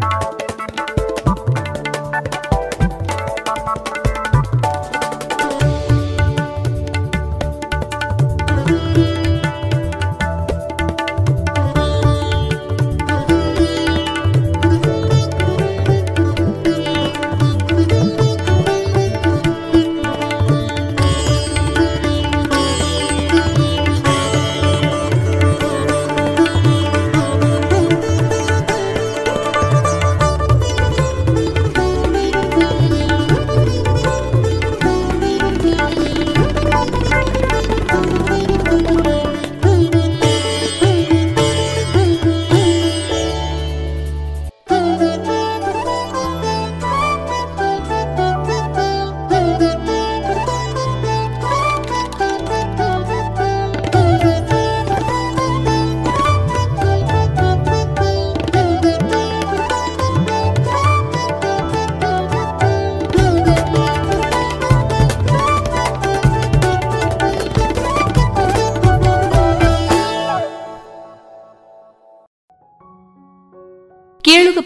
Thank you.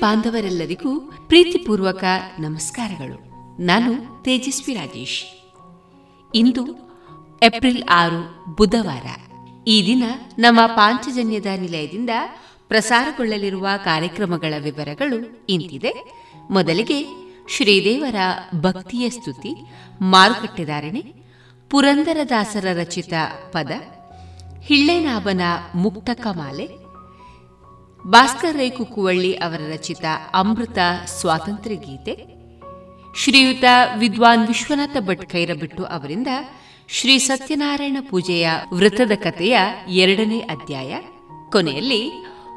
ಬಾಂಧವರೆಲ್ಲರಿಗೂ ಪ್ರೀತಿಪೂರ್ವಕ ನಮಸ್ಕಾರಗಳು. ನಾನು ತೇಜಸ್ವಿ ರಾಜೇಶ್. ಇಂದು April ಆರು, ಬುಧವಾರ. ಈ ದಿನ ನಮ್ಮ ಪಾಂಚಜನ್ಯದ ನಿಲಯದಿಂದ ಪ್ರಸಾರಗೊಳ್ಳಲಿರುವ ಕಾರ್ಯಕ್ರಮಗಳ ವಿವರಗಳು ಇಂತಿದೆ. ಮೊದಲಿಗೆ ಶ್ರೀದೇವರ ಭಕ್ತಿಯ ಸ್ತುತಿ ಮಾರುಕಟ್ಟೆದಾರಣೆ ಪುರಂದರದಾಸರ ರಚಿತ ಪದ ಹಿಳ್ಳೆನಾಭನ ಮುಕ್ತಕಮಾಲೆ ಭಾಸ್ಕರ್ ರೈ ಕುಕ್ಕುವಳ್ಳಿ ಅವರ ರಚಿತ ಅಮೃತ ಸ್ವಾತಂತ್ರ್ಯ ಗೀತೆ, ಶ್ರೀಯುತ ವಿದ್ವಾನ್ ವಿಶ್ವನಾಥ ಭಟ್ ಕೈರಬಿಟ್ಟು ಅವರಿಂದ ಶ್ರೀ ಸತ್ಯನಾರಾಯಣ ಪೂಜೆಯ ವೃತ್ತದ ಕಥೆಯ ಎರಡನೇ ಅಧ್ಯಾಯ, ಕೊನೆಯಲ್ಲಿ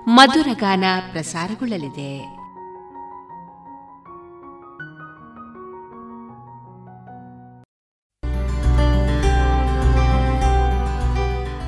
ಮಧುರಗಾನ ಪ್ರಸಾರಗೊಳ್ಳಲಿದೆ.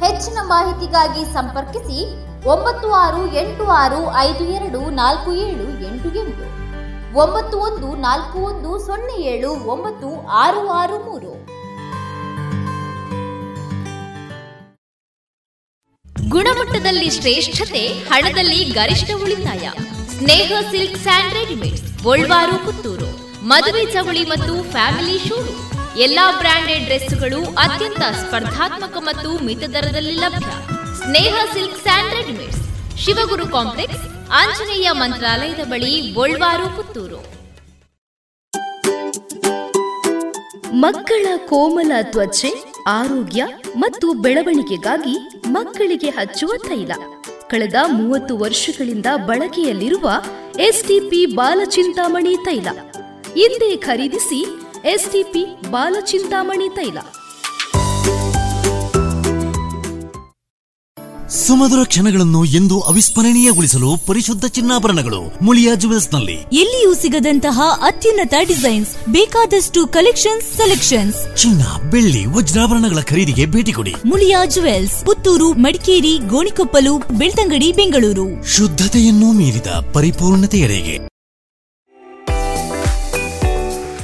ಹೆಚ್ಚಿನ ಮಾಹಿತಿಗಾಗಿ ಸಂಪರ್ಕಿಸಿ ಒಂಬತ್ತು ಆರು ಎಂಟು ಆರು ಐದು ಎರಡು ನಾಲ್ಕು ಏಳು ಎಂಟು ಎಂಟು. ಒಂಬತ್ತು ಒಂದು ನಾಲ್ಕು ಒಂದು ಸೊನ್ನೆ ಏಳು ಒಂಬತ್ತು ಆರು ಆರು ಮೂರು. ಗುಣಮಟ್ಟದಲ್ಲಿ ಶ್ರೇಷ್ಠತೆ, ಹಣದಲ್ಲಿ ಗರಿಷ್ಠ ಉಳಿತಾಯ. Sneha silk and readymade Puttur. ಮದುವೆ ಚವಳಿ ಮತ್ತು ಫ್ಯಾಮಿಲಿ ಶೂರು ಎಲ್ಲಾ ಬ್ರಾಂಡೆಡ್ ಡ್ರೆಸ್ಗಳು ಅತ್ಯಂತ ಸ್ಪರ್ಧಾತ್ಮಕ ಮತ್ತು ಮಿತ ದರದಲ್ಲಿ ಲಭ್ಯ. Sneha silk and readymades Shivaguru complex, Anjaneya ಮಂತ್ರಾಲಯದ ಬಳಿ ಗೋಳ್ವಾರು ಪುತ್ತೂರು. ಮಕ್ಕಳ ಕೋಮಲ ತ್ವಚೆ, ಆರೋಗ್ಯ ಮತ್ತು ಬೆಳವಣಿಗೆಗಾಗಿ ಮಕ್ಕಳಿಗೆ ಹಚ್ಚುವ ತೈಲ. ಕಳೆದ ಮೂವತ್ತು ವರ್ಷಗಳಿಂದ ಬಳಕೆಯಲ್ಲಿರುವ ಎಸ್ಟಿಪಿ ಬಾಲಚಿಂತಾಮಣಿ ತೈಲ. ಹಿಂದೆ ಖರೀದಿಸಿ ಎಸ್ಟಿಪಿ ಬಾಲಚಿಂತಾಮಣಿ ತೈಲ. ಸುಮಧುರ ಕ್ಷಣಗಳನ್ನು ಎಂದು ಅವಿಸ್ಮರಣೀಯಗೊಳಿಸಲು ಪರಿಶುದ್ಧ ಚಿನ್ನಾಭರಣಗಳು ಮುಳಿಯಾ ಜುವೆಲ್ಸ್ನಲ್ಲಿ ಎಲ್ಲಿಯೂ ಸಿಗದಂತಹ ಅತ್ಯುನ್ನತ ಡಿಸೈನ್ಸ್ ಬೇಕಾದಷ್ಟು ಕಲೆಕ್ಷನ್ಸ್ ಸೆಲೆಕ್ಷನ್ಸ್. ಚಿನ್ನ ಬೆಳ್ಳಿ ವಜ್ರಾಭರಣಗಳ ಖರೀದಿಗೆ ಭೇಟಿ ಕೊಡಿ. ಮುಳಿಯಾ ಜುವೆಲ್ಸ್ ಪುತ್ತೂರು ಮಡಿಕೇರಿ ಗೋಣಿಕೊಪ್ಪಲು ಬೆಳ್ತಂಗಡಿ ಬೆಂಗಳೂರು. ಶುದ್ಧತೆಯನ್ನು ಮೀರಿದ ಪರಿಪೂರ್ಣತೆಯಡೆಗೆ.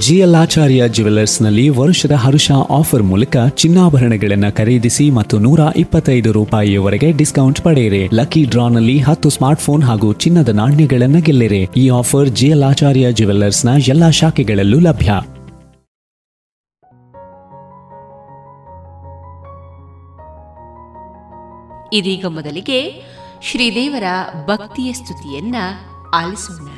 ಜಿಎಲ್ ಆಚಾರ್ಯ ನಲ್ಲಿ ವರುಷದ ಹರುಷ ಆಫರ್ ಮೂಲಕ ಚಿನ್ನಾಭರಣಗಳನ್ನು ಖರೀದಿಸಿ ಮತ್ತು ನೂರ ಇಪ್ಪತ್ತೈದು ರೂಪಾಯಿಯವರೆಗೆ ಡಿಸ್ಕೌಂಟ್ ಪಡೆಯಿರಿ. ಲಕ್ಕಿ ಡ್ರಾನಲ್ಲಿ ಹತ್ತು ಸ್ಮಾರ್ಟ್ಫೋನ್ ಹಾಗೂ ಚಿನ್ನದ ನಾಣ್ಯಗಳನ್ನು ಗೆಲ್ಲಿರಿ. ಈ ಆಫರ್ ಜಿಎಲ್ ಆಚಾರ್ಯ ಜ್ಯುವೆಲ್ಲರ್ಸ್ನ ಎಲ್ಲಾ ಶಾಖೆಗಳಲ್ಲೂ ಲಭ್ಯ. ಇದೀಗ ಮೊದಲಿಗೆ ಶ್ರೀದೇವರ ಭಕ್ತಿಯ ಸ್ತುತಿಯನ್ನ ಆಲಿಸೋಣ.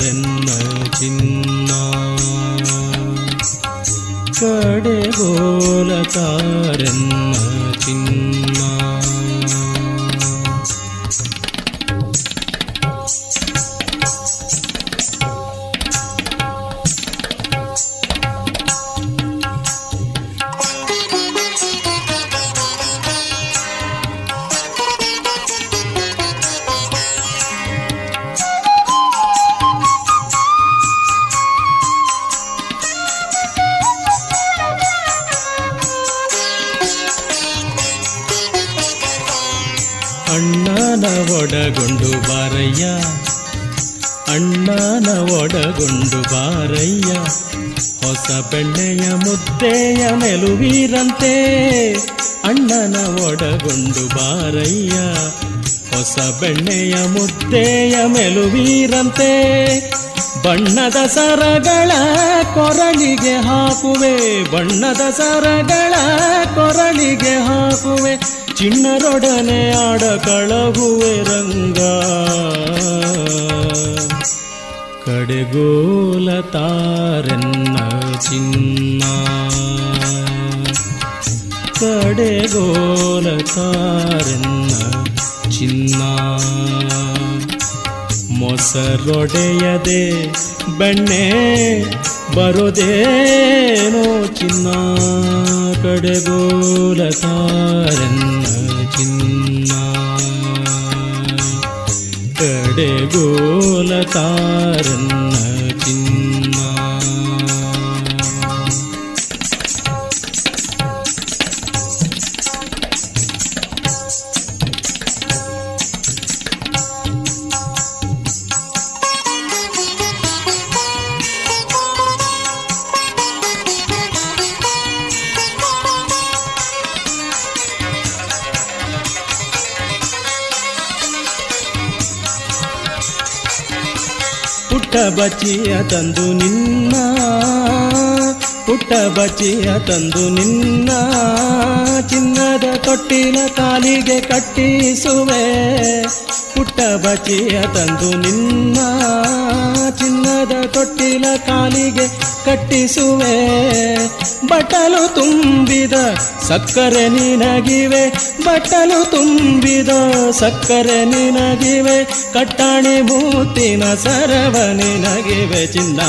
रण कडे बोल तारन् ಬಣ್ಣದ ಸರಗಳ ಕೊರಳಿಗೆ ಹಾಕುವೆ, ಬಣ್ಣದ ಸರಗಳ ಕೊರಳಿಗೆ ಹಾಕುವೆ, ಚಿಣ್ಣರೊಡನೆ ಆಡ ಕಳಗುವೆ ರಂಗ. ಕಡೆಗೋಲ ತಾರೆನ್ನ ಚಿನ್ನ. ಕಡೆಗೋಲ ತಾರೆನ್ನ ಚಿನ್ನ. ಮೊಸರೊಡೆಯದೆ ಬೆಣ್ಣೆ ಬರೋದೇನೋ ಚಿನ್ನ ಕಡೆಗೋಲ ತಾರೆನ್ನ ಚಿನ್ನ. ಕಡೆಗೋಲ ತಾರೆನ್ನ ತಂದು ನಿನ್ನ, ಪುಟ್ಟ ಬಚ್ಚಿಯ ತಂದು ನಿನ್ನ, ಚಿನ್ನದ ತೊಟ್ಟಿನ ಕಾಲಿಗೆ ಕಟ್ಟಿಸುವೆ. ಪುಟ್ಟ ಬಚ್ಚಿಯ ತಂದು ನಿನ್ನ, ಚಿನ್ನದ ತೊಟ್ಟಿನ ಕಾಲಿಗೆ ಕಟ್ಟಿಸುವೆ. ಬಟಲು ತುಂಬಿದ ಸಕ್ಕರೆ ನಿನಗಿವೆ. ಬಟ್ಟಲು ತುಂಬಿದ ಸಕ್ಕರೆ ನಿನಗಿವೆ, ಕಟ್ಟಾಣಿ ಮೂತಿನ ಸರವ ನಿನಗಿವೆ ಚಿನ್ನ.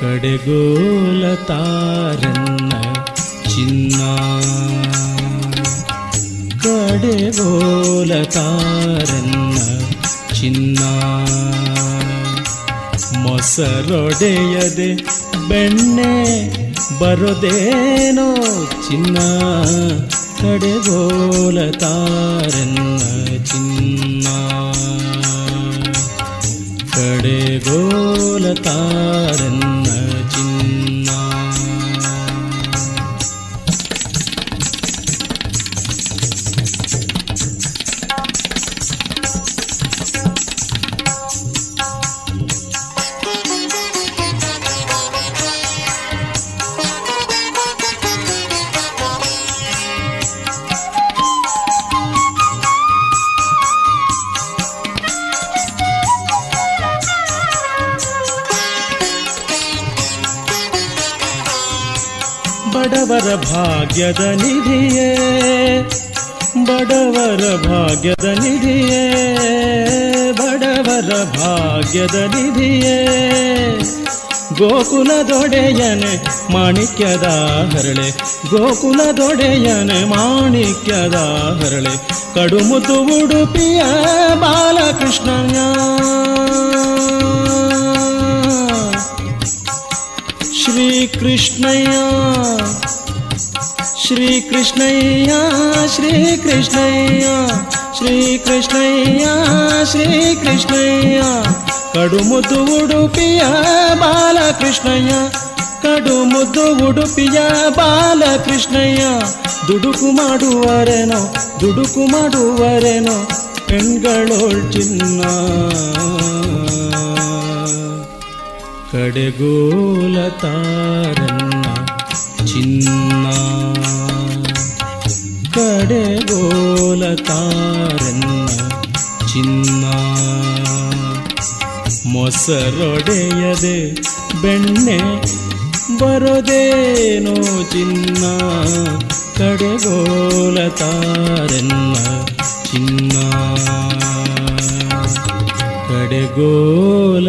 ಕಡೆಗೋಲ ತಾರನ್ನ ಚಿನ್ನ. ಕಡೆಗೋಲ ತಾರನ್ನ ಚಿನ್ನ. ಮೊಸರೊಡೆಯದೆ ಬೆಣ್ಣೆ ಬರೋದೇನೋ ಚಿನ್ನ ಕಡೆಗೋಲ ತಾರನ್ನ ಚಿನ್ನ ಕಡೆಗೋಲ ಬಡವರ ಭಾಗ್ಯದ ನಿಧಿಯೇ, ಬಡವರ ಭಾಗ್ಯದ ನಿಧಿಯೇ, ಬಡವರ ಭಾಗ್ಯದ ನಿಧಿಯೇ. ಗೋಕುಲದೊಡೆಯನೆ ಮಾಣಿಕ್ಯದ ಹರಳೆ ಗೋಕುಲದೊಡೆಯನೆ ಮಾಣಿಕ್ಯದ ಹರಳೆ. ಕಡುಮುದು ಉಡುಪಿಯ ಬಾಲಕೃಷ್ಣನ ಶ್ರೀ ಕೃಷ್ಣಯ್ಯ ಶ್ರೀಕೃಷ್ಣಯ್ಯ ಶ್ರೀಕೃಷ್ಣಯ್ಯ ಶ್ರೀಕೃಷ್ಣಯ್ಯ ಶ್ರೀಕೃಷ್ಣಯ್ಯ. ಕಡುಮುದ್ದು ಉಡುಪಿಯ ಬಾಲಕೃಷ್ಣಯ್ಯ. ಕಡುಮುದ್ದು ಉಡುಪಿಯ ಬಾಲಕೃಷ್ಣಯ್ಯ. ದುಡುಕು ಮಾಡುವರೆನೋ ದುಡುಕು ಮಾಡುವರೆನೋ, ಹೆಣ್ಗಳೋಳ್ ಚಿನ್ನ. ಕಡೆಗೋಲ ತಾರನ್ನ ಚಿನ್ನ. ಕಡೆಗೋಲ ತಾರನ್ನ ಚಿನ್ನ. ಮೊಸರೊಡೆಯದೆ ಬೆಣ್ಣೆ ಬರೋದೇನೋ ಚಿನ್ನ. ಕಡೆಗೋಲ ತಾರನ್ನ ಚಿನ್ನ. ಕಡೆಗೋಲ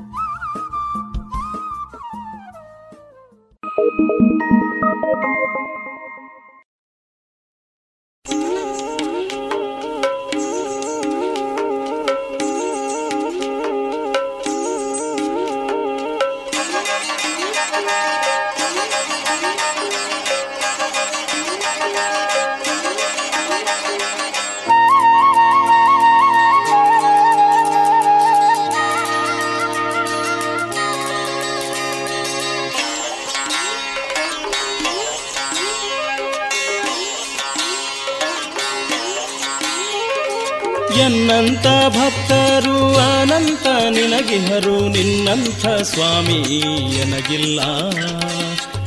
ನಿನ್ನಂಥ ಸ್ವಾಮಿ, ಎನಗಿಲ್ಲ.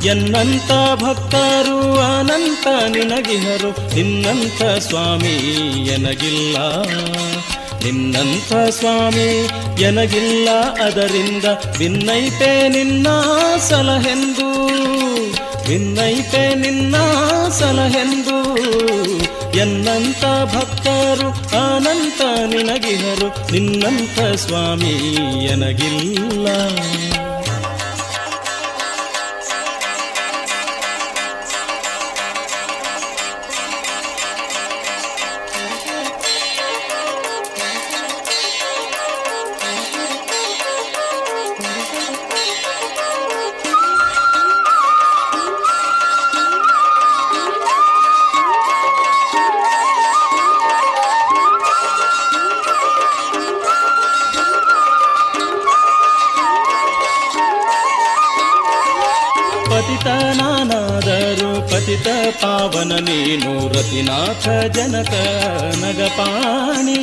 ಎನ್ನಂತ ಭಕ್ತರು, ಅನಂತ ನಿನಗಿಹರು. ನಿನ್ನಂಥ ಸ್ವಾಮಿ, ಎನಗಿಲ್ಲ. ನಿನ್ನಂಥ ಸ್ವಾಮಿ, ಎನಗಿಲ್ಲ. ಅದರಿಂದ ಭಿನ್ನೈತೆ ನಿನ್ನ ಸಲಹೆಂದು. ಭಿನ್ನೈತೆ ನಿನ್ನ ಸಲಹೆಂದು. ಎನ್ನಂಥ ಭಕ್ತರು ನಿನಗಿಹರು ನಿನ್ನಂಥ ಸ್ವಾಮಿ ಎನಗಿಲ್ಲ. ರತಿನಾಥ ಜನಕ ನಗಪಾಣಿ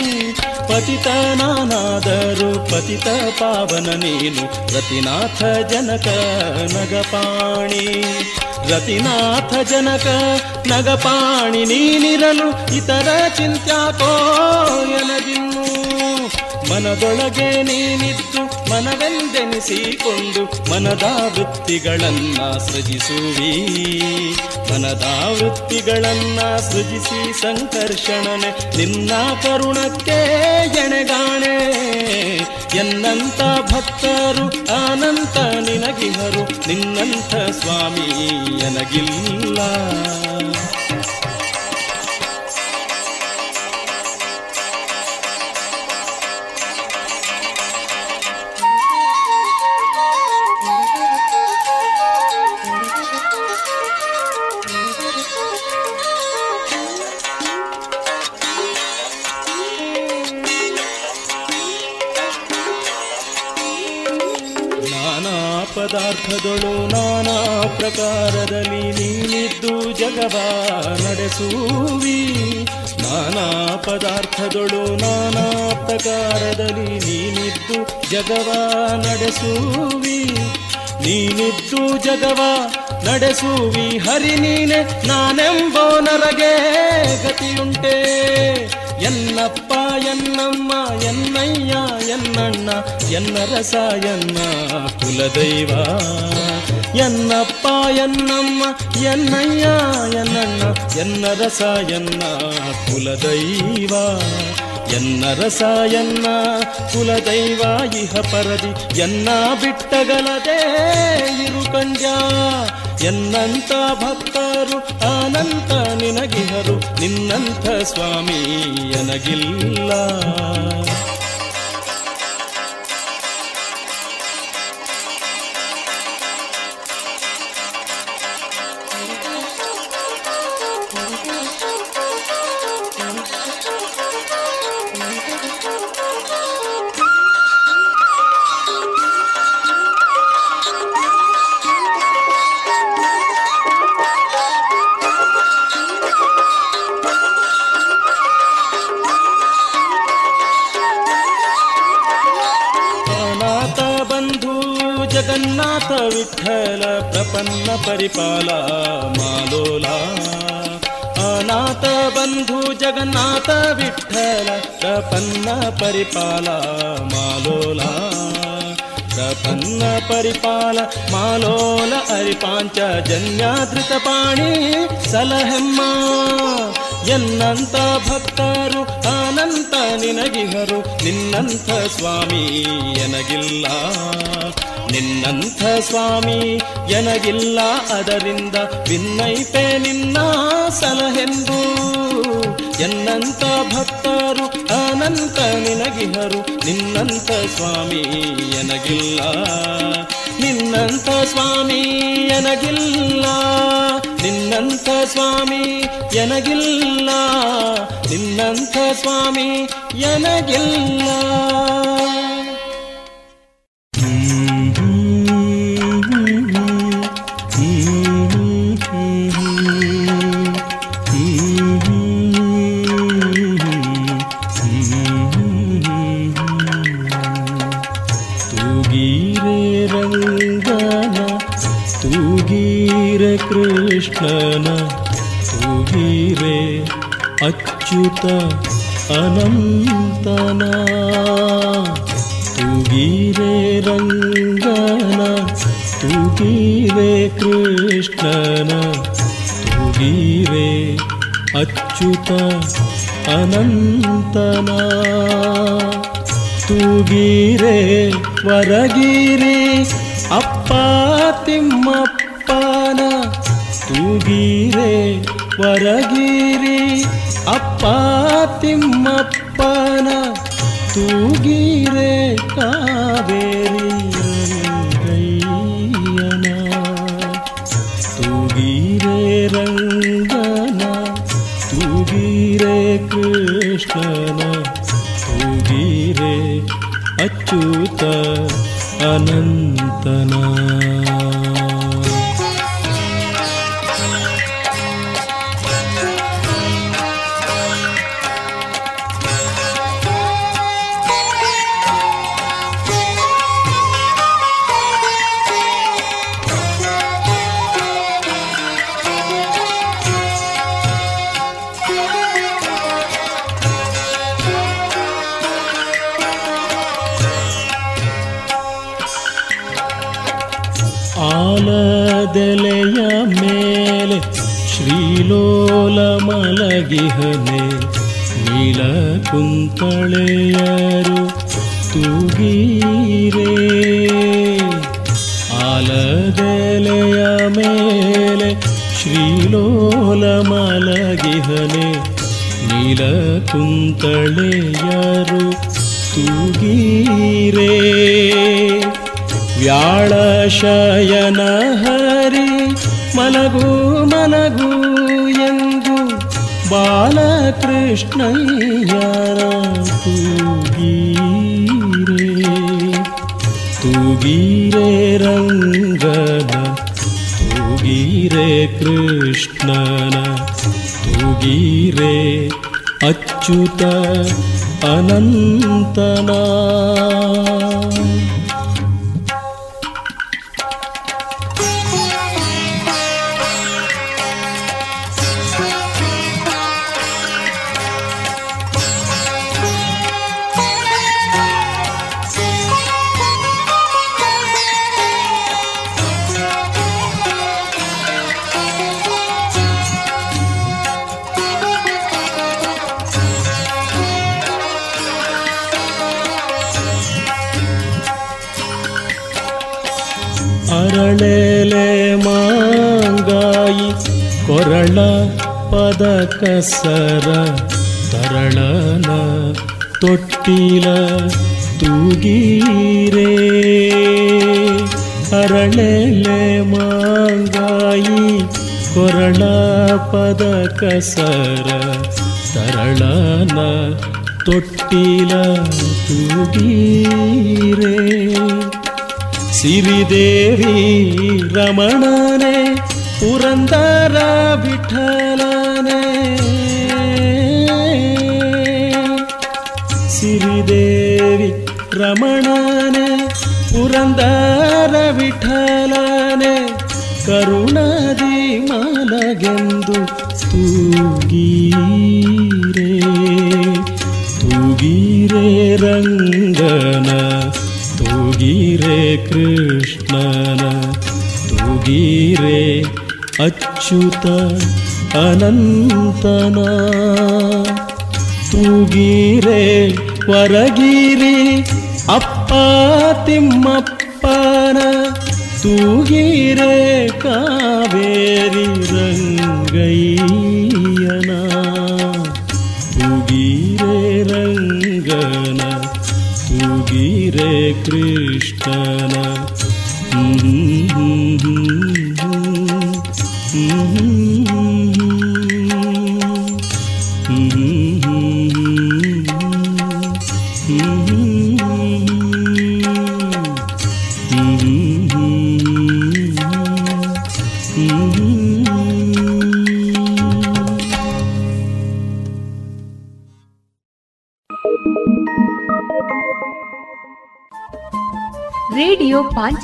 ಪತಿತನಾನಾದರೂ ಪತಿತ ಪಾವನ ನೀನು. ರತಿನಾಥ ಜನಕ ನಗಪಾಣಿ, ರತಿನಾಥ ಜನಕ ನಗಪಾಣಿ, ನೀನಿರಲು ಇತರ ಚಿಂತ್ಯಾಕೋ ಎನಗಿನ್ನು ಮನದೊಳಗೆ ನೀನಿದ್ದು ಮನವೆಂದೆನಿಸಿಕೊಂಡು ಮನದ ವೃತ್ತಿಗಳನ್ನ ಸೃಜಿಸುವಿ ಮನದ ವೃತ್ತಿಗಳನ್ನ ಸೃಜಿಸಿ ಸಂಕರ್ಷಣನೆ, ನಿನ್ನ ಕರುಣಕ್ಕೆ ಎಣೆಗಾಣೆ. ಎನ್ನಂತ ಭಕ್ತರು ಅನಂತ ನಿನಗಿಹರು ನಿನ್ನಂಥ ಸ್ವಾಮಿ ಎನಗಿಲ್ಲ. ಜಗವ ನಡೆಸುವಿ. ನಾನಾ ಪದಾರ್ಥಗಳು ನಾನಾ ಪ್ರಕಾರದಲ್ಲಿ ನೀನಿದ್ದು ಜಗವ ನಡೆಸುವಿ. ನೀನಿದ್ದು ಜಗವ ನಡೆಸುವಿ. ಹರಿ ನೀನೆ ನಾನೆಂಬೋ ನರಗೆ ಗತಿಯುಂಟೆ. ಎನ್ನಪ್ಪ என்னம்மா என்னையா என்னண்ணா என்ன ரசாயண்ணா குலதெய்வா? என்னப்பா என்னம்மா என்னையா என்னண்ணா என்ன ரசாயண்ணா குலதெய்வா? ಎನ್ನ ಕುಲದೈವ, ಇಹ ಪರದಿ, ಎನ್ನ ಬಿಟ್ಟಗಲದೆ ಇರು ಕಂಡ್ಯ. ಎನ್ನಂತ ಭಕ್ತರು ಅನಂತ ನಿನಗಿಹರು ನಿನ್ನಂಥ ಸ್ವಾಮಿ ಎನಗಿಲ್ಲ. ಮಾಲೋಲ, ಪ್ರಪನ್ನ ಪರಿಪಾಲ, ಮಾಲೋಲ ಅರಿಪಾಂಚ ಜನ್ಯಾದೃತ ಪಾಣಿ, ಸಲಹೆಮ್ಮ, ಎನ್ನಂತ ಭಕ್ತರು ಅನಂತ ನಿನಗಿಹರು, ನಿನ್ನಂಥ ಸ್ವಾಮಿ ಎನಗಿಲ್ಲ, ನಿನ್ನಂಥ ಸ್ವಾಮಿ ಎನಗಿಲ್ಲ, ಅದರಿಂದ ಭಿನ್ನೈತೆ ನಿನ್ನ ಸಲಹೆಂದು, ಎನ್ನಂತ ಭಕ್ತರು ಅನಂತ ನಿನಗಿಹರು ನಿನ್ನಂತ ಸ್ವಾಮಿ ಎನಗಿಲ್ಲ. ನಿನ್ನಂತ ಸ್ವಾಮಿ ಎನಗಿಲ್ಲ. ನಿನ್ನಂತ ಸ್ವಾಮಿ ಎನಗಿಲ್ಲ. ನಿನ್ನಂತ ಸ್ವಾಮಿ ಎನಗಿಲ್ಲ. ಅಚ್ಯುತ ಅನಂತನ, ತುಗೀರೆ ರಂಗನ, ತೂಗೀರೆ ಕೃಷ್ಣನ, ತುಗೀರೆ ಅಚ್ಯುತ ಅನಂತನ. ತುಗೀರೆ ವರಗಿರಿ ಅಪ್ಪ ತಿಮ್ಮಪ್ಪನ, ತೂಗೀರೆ ವರಗಿರಿ ಅಪ್ಪ ತಿಮ್ಮಪ್ಪನ ತೂಗೀರೆ ಕಾವೇರಿ ರಂಗಯ್ಯನ ತೂಗೀರೆ ರಂಗನ ತೂಗೀರೆ ಕೃಷ್ಣನ ತೂಗೀರೆ ಅಚ್ಯುತ ಅನಂತನ ಕುಂತಳೆಯರು ತೂಗೀರೆ ಆಲದೆಲೆಯ ಮೇಲೆ ಶ್ರೀಲೋಲ ಮಲಗಿಹನೆ ನೀಲ ಕುಂತಳೆಯರು ತೂಗೀರೆ. ವ್ಯಾಳ ಶಯನ ಹರಿ ಮಲಗು ಮಲಗು बालकृष्ण तूगीरे तु गीरे रङ्गीरे कृष्ण तु गीरे अच्युत अनन्तना ಕಸರ ತರಳನ ತೊಟ್ಟಿಲ ತೂಗೀರೆ. ಅರಳೆಲೆ ಮಾಂಗಾಯಿ ಕೊರಳ ಪದ ಕಸರ ತರಳನ ತೊಟ್ಟಿಲ ತೂಗೀರೆ. ಸಿರಿದೇವಿ ರಮಣನೆ ಪುರಂದರ ತೂಗೀರೆ ಕೃಷ್ಣನ ತೂಗೀರೆ ಅಚ್ಯುತ ಅನಂತನ ತೂಗೀರೆ ವರಗಿರಿ ಅಪ್ಪ ತಿಮ್ಮಪ್ಪನ ತೂಗೀರೆ ಕಾವೇರಿ ರಂಗಯ್ಯನ ತೂಗೀರೆ ರಂಗನ गिरे कृष्ण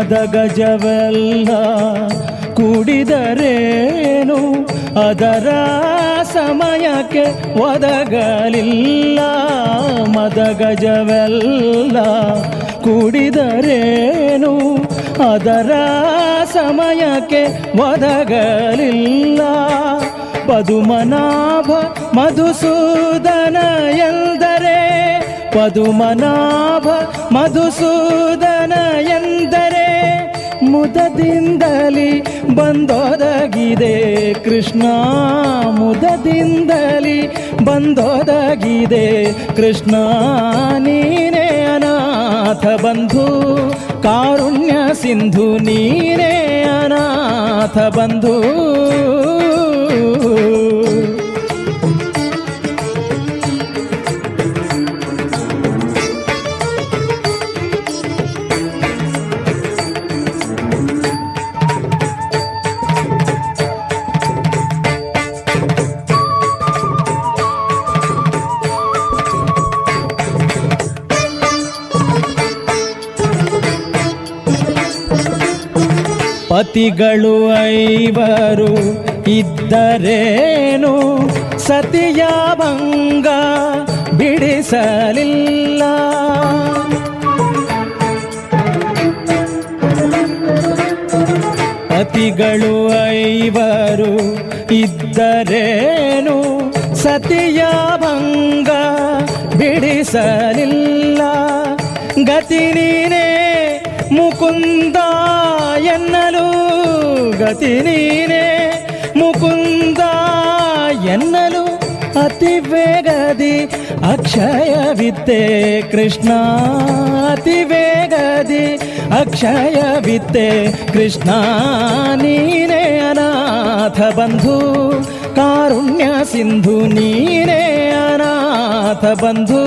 ಮದ ಗಜವೆಲ್ಲ ಕೂಡಿದರೇನು? ಅದರ ಸಮಯಕ್ಕೆ ಒದಗಲಿಲ್ಲ. ಮದ ಗಜವೆಲ್ಲ ಕೂಡಿದರೇನು? ಅದರ ಸಮಯಕ್ಕೆ ಒದಗಲಿಲ್ಲ. ಪದುಮನಾಭ ಮಧುಸೂದನ ಎಂದರೆ, ಪದುಮನಾಭ ಮಧುಸೂದನ ಎಂದರೆ ಮುದದಿಂದಲಿ ಬಂದೊದಗಿದೆ ಕೃಷ್ಣ. ಮುದದಿಂದಲಿ ಬಂದೊದಗಿದೆ ಕೃಷ್ಣ. ನೀನೇ ಅನಾಥ ಬಂಧು. ಕಾರುಣ್ಯ ಸಿಂಧು ನೀನೇ ಅನಾಥ ಬಂಧು. ಪತಿಗಳು ಐವರು ಇದ್ದರೇನು? ಸತಿಯ ಭಂಗ ಬಿಡಿಸಲಿಲ್ಲ. ಪತಿಗಳು ಐವರು ಇದ್ದರೇನು? ಸತಿಯ ಭಂಗ ಬಿಡಿಸಲಿಲ್ಲ. ಗತಿ ನೀನೇ ಮುಕುಂದ ಗತಿ ನೀನೇ ಮುಕುಂದ ಎನ್ನಲು ಅತಿ ವೇಗದಿ ಅಕ್ಷಯ ವಿದ್ಯೆ ಕೃಷ್ಣ ಅತಿ ವೇಗದಿ ಅಕ್ಷಯ ವಿದ್ಯೆ ಕೃಷ್ಣ ನೀನೇ ಅನಾಥ ಬಂಧು ಕಾರುಣ್ಯ ಸಿಂಧು ನೀನೇ ಅನಾಥ ಬಂಧು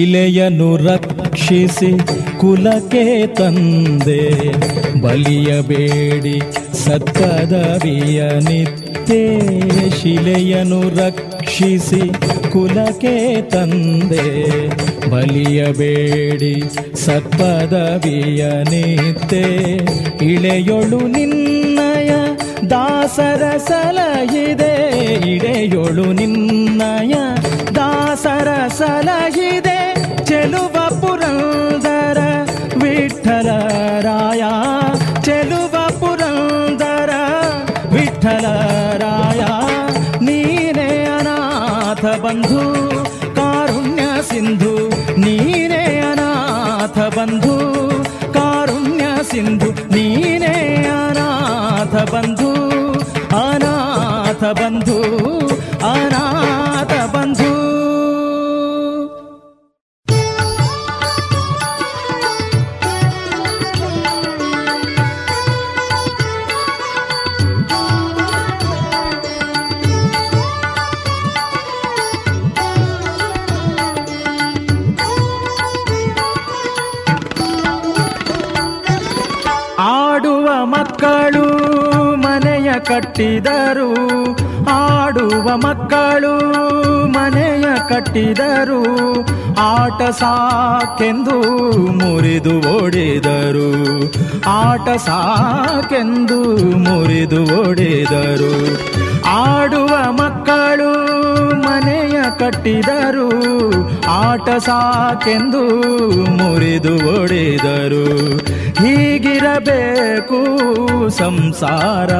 ಶಿಲೆಯನ್ನು ರಕ್ಷಿಸಿ ಕುಲಕ್ಕೆ ತಂದೆ. ಬಲಿಯಬೇಡಿ ಸತ್ಪದವಿಯ ನಿತ್ಯೆ ಶಿಲೆಯನ್ನು ರಕ್ಷಿಸಿ ಕುಲಕ್ಕೆ ತಂದೆ. ಬಲಿಯಬೇಡಿ ಸತ್ಪದವಿಯ ನಿತ್ಯೆ ಇಳೆಯೊಳು ನಿನ್ನಯ ದಾಸರ ಸಲಹಿದೆ. ಇಳೆಯೊಳು ನಿನ್ನಯ ದಾಸರ ಸಲಹಿದೆ. ಚೆಲುವ ಪುರಂದರ ವಿಠಲರಾಯ ಚೆಲುವ ಪುರಂದರ ವಿಠಲರಾಯ ನೀನೇ ಅನಾಥ ಬಂಧು ಕಾರುಣ್ಯ ಸಿಂಧು ನೀನೇ ಅನಾಥ ಬಂಧು ಕಾರುಣ್ಯ ಸಿಂಧು ನೀನೇ ಅನಾಥ ಬಂಧು ಅನಾಥ ಬಂಧು ಅನಾಥ ಕಟ್ಟಿದರು, ಆಡುವ ಮಕ್ಕಳು ಮನೆಯ ಕಟ್ಟಿದರು, ಆಟ ಸಾಕೆಂದು ಮುರಿದು ಓಡಿದರು, ಆಟ ಸಾಕೆಂದು ಮುರಿದು ಓಡಿದರು, ಆಡುವ ಮಕ್ಕಳು ಕಟ್ಟಿದರು, ಆಟ ಸಾಕೆಂದು ಮುರಿದು ಒಡೆದರು. ಹೀಗಿರಬೇಕು ಸಂಸಾರ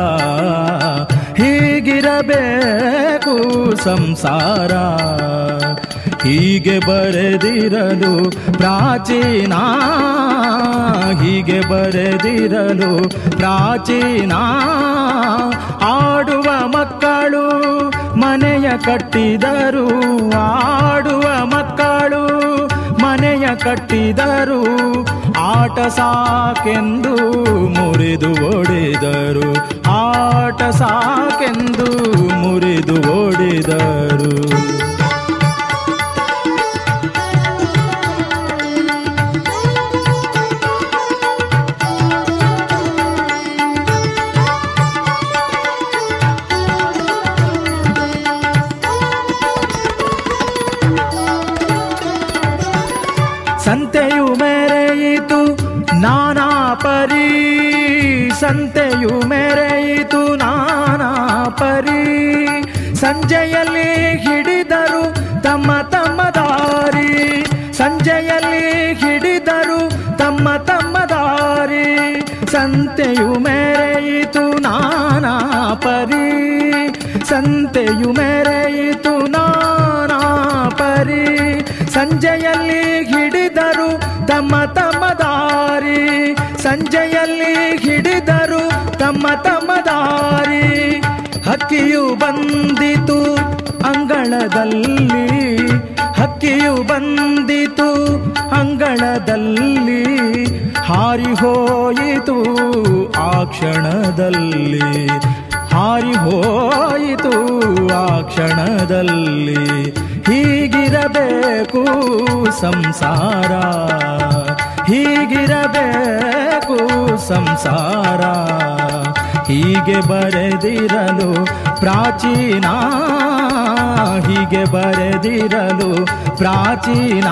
ಹೀಗಿರಬೇಕು ಸಂಸಾರ. ಹೀಗೆ ಬರೆದಿರಲು ಪ್ರಾಚೀನ, ಹೀಗೆ ಬರೆದಿರಲು ಪ್ರಾಚೀನ. ಆಡುವ ಮಕ್ಕಳು ಮನೆಯ ಕಟ್ಟಿದರು ಆಡುವ ಮಕ್ಕಳು ಮನೆಯ ಕಟ್ಟಿದರು ಆಟ ಸಾಕೆಂದು ಮುರಿದು ಓಡಿದರು ಆಟ ಸಾಕೆಂದು ಮುರಿದು ಓಡಿದರು ಸಂತೆಯು ಮೆರೆಯಿತು ನಾನಾ ಪರಿ. ಸಂಜೆಯಲ್ಲಿ ಹಿಡಿದರು ತಮ್ಮ ತಮ್ಮ ದಾರಿ. ಸಂಜೆಯಲ್ಲಿ ಹಿಡಿದರು ತಮ್ಮ ತಮ್ಮ ದಾರಿ. ಸಂತೆಯು ಮೆರೆಯಿತು ನಾನಾ ಪರಿ. ಸಂತೆಯು ಮೆರೆಯಿತು ನಾನಾ ಪರಿ. ಸಂಜೆಯಲ್ಲಿ ಹಿಡಿದರು ತಮ್ಮ ತಮ್ಮ ತಮ್ಮ ತಮ್ಮ ದಾರಿ ಹಕ್ಕಿಯು ಬಂದಿತು ಅಂಗಳದಲ್ಲಿ. ಹಕ್ಕಿಯು ಬಂದಿತು ಅಂಗಳದಲ್ಲಿ. ಹಾರಿ ಹೋಯಿತು ಆ ಕ್ಷಣದಲ್ಲಿ. ಹಾರಿ ಹೋಯಿತು ಆ ಕ್ಷಣದಲ್ಲಿ. ಹೀಗಿರಬೇಕು ಸಂಸಾರ. ಹೀಗಿರಬೇಕು ಸಂಸಾರ. ಹೀಗೆ ಬರೆದಿರಲು ಪ್ರಾಚೀನ. ಹೀಗೆ ಬರೆದಿರಲು ಪ್ರಾಚೀನ.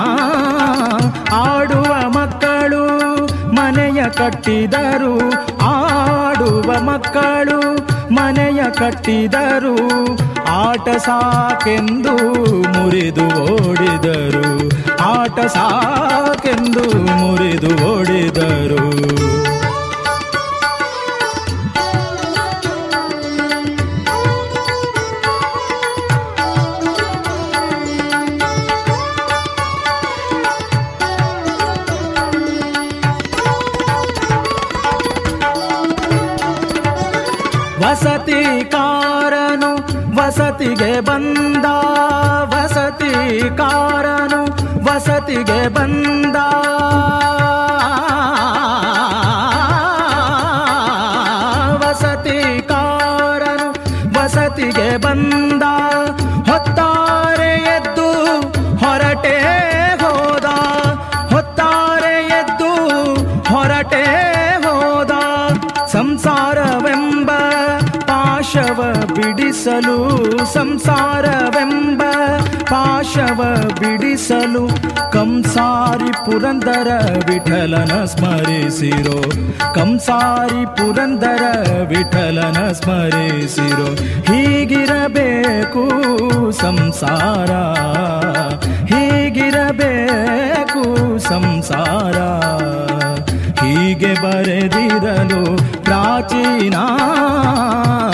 ಆಡುವ ಮಕ್ಕಳು ಮನೆಯ ಕಟ್ಟಿದರು. ಆಡುವ ಮಕ್ಕಳು ಮನೆಯ ಕಟ್ಟಿದರು ಆಟ ಸಾಕೆಂದು ಮುರಿದು ಓಡಿದರು ಆಟ ಸಾಕೆಂದು ಮುರಿದು ಓಡಿದರು. ವಸತಿಗೆ ಬಂದ ವಸತಿ ಕಾರನು ವಸತಿಗೆ ಬಂದ. ವಸತಿ ಕಾರನು ವಸತಿಗೆ ಬಂದ ಬಿಡಿಸಲು ಕಂಸಾರಿ ಪುರಂದರ ವಿಠಲನ ಸ್ಮರಿಸಿರೋ. ಕಂಸಾರಿ ಪುರಂದರ ವಿಠಲನ ಸ್ಮರಿಸಿರೋ. ಹೀಗಿರಬೇಕು ಸಂಸಾರ. ಹೀಗಿರಬೇಕು ಸಂಸಾರ. ಹೀಗೆ ಬರೆದಿರಲು ಪ್ರಾಚೀನ.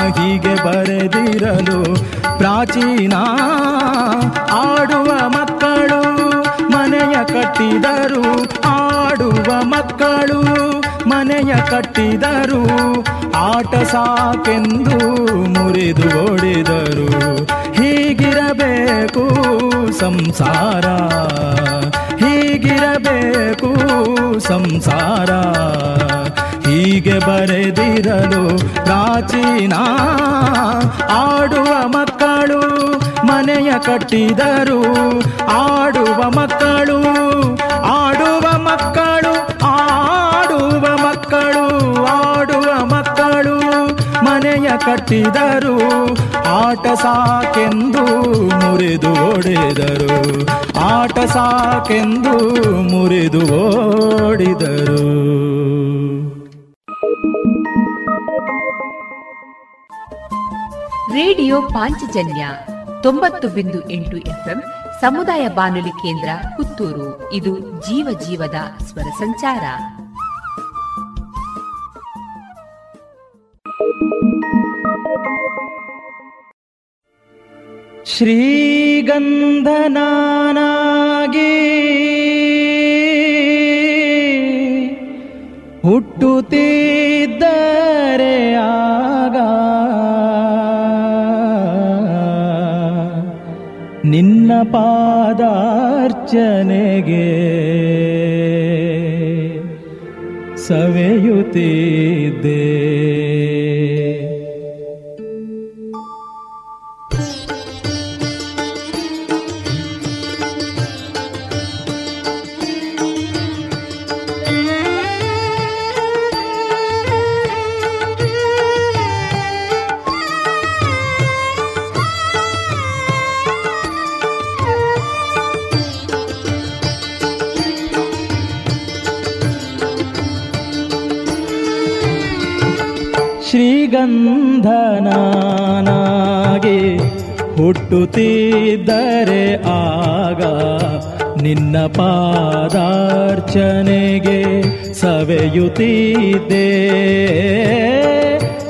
ಹೀಗೆ ಬರೆದಿರಲು ಪ್ರಾಚೀನ. ಆಡುವ ಕಟ್ಟಿದರು ಆಡುವ ಮಕ್ಕಳು ಮನೆಯ ಕಟ್ಟಿದರು ಆಟ ಸಾಕೆಂದು ಮುರಿದು ಓಡಿದರು ಹೀಗಿರಬೇಕು ಸಂಸಾರ ಹೀಗಿರಬೇಕು ಸಂಸಾರ. ಹೀಗೆ ಬರೆದಿರಲು ಪ್ರಾಚೀನ ಆಡುವ ಮಕ್ಕಳು ಮನೆಯ ಕಟ್ಟಿದರು. ಆಡುವ ಮಕ್ಕಳು ಆಡುವ ಮಕ್ಕಳು ಆಡುವ ಮಕ್ಕಳು ಆಡುವ ಮಕ್ಕಳು ಮನೆಯ ಕಟ್ಟಿದರು. ಆಟ ಸಾಕೆಂದು ಮುರಿದು ಓಡಿದರು. ಆಟ ಸಾಕೆಂದು ಮುರಿದು ಓಡಿದರು. ರೇಡಿಯೋ ಪಾಂಚಜನ್ಯ ತೊಂಬತ್ತು ಬಿಂದು ಎಂಟು ಎಫ್ಎಂ ಸಮುದಾಯ ಬಾನುಲಿ ಕೇಂದ್ರ ಪುತ್ತೂರು. ಇದು ಜೀವ ಜೀವದ ಸ್ವರ ಸಂಚಾರ. ಶ್ರೀಗಂಧನಾಗಿ ಹುಟ್ಟುತ್ತಿದ್ದರೆ ಆಗ ನಿನ್ನ ಪಾದಾರ್ಚನೆಗೆ ಸವೆಯುತ್ತಿದ್ದೆ. ಹುಟ್ಟುತ್ತಿದ್ದರೆ ಆಗ ನಿನ್ನ ಪಾದಾರ್ಚನೆಗೆ ಸವೆಯುತ್ತಿದ್ದೆ.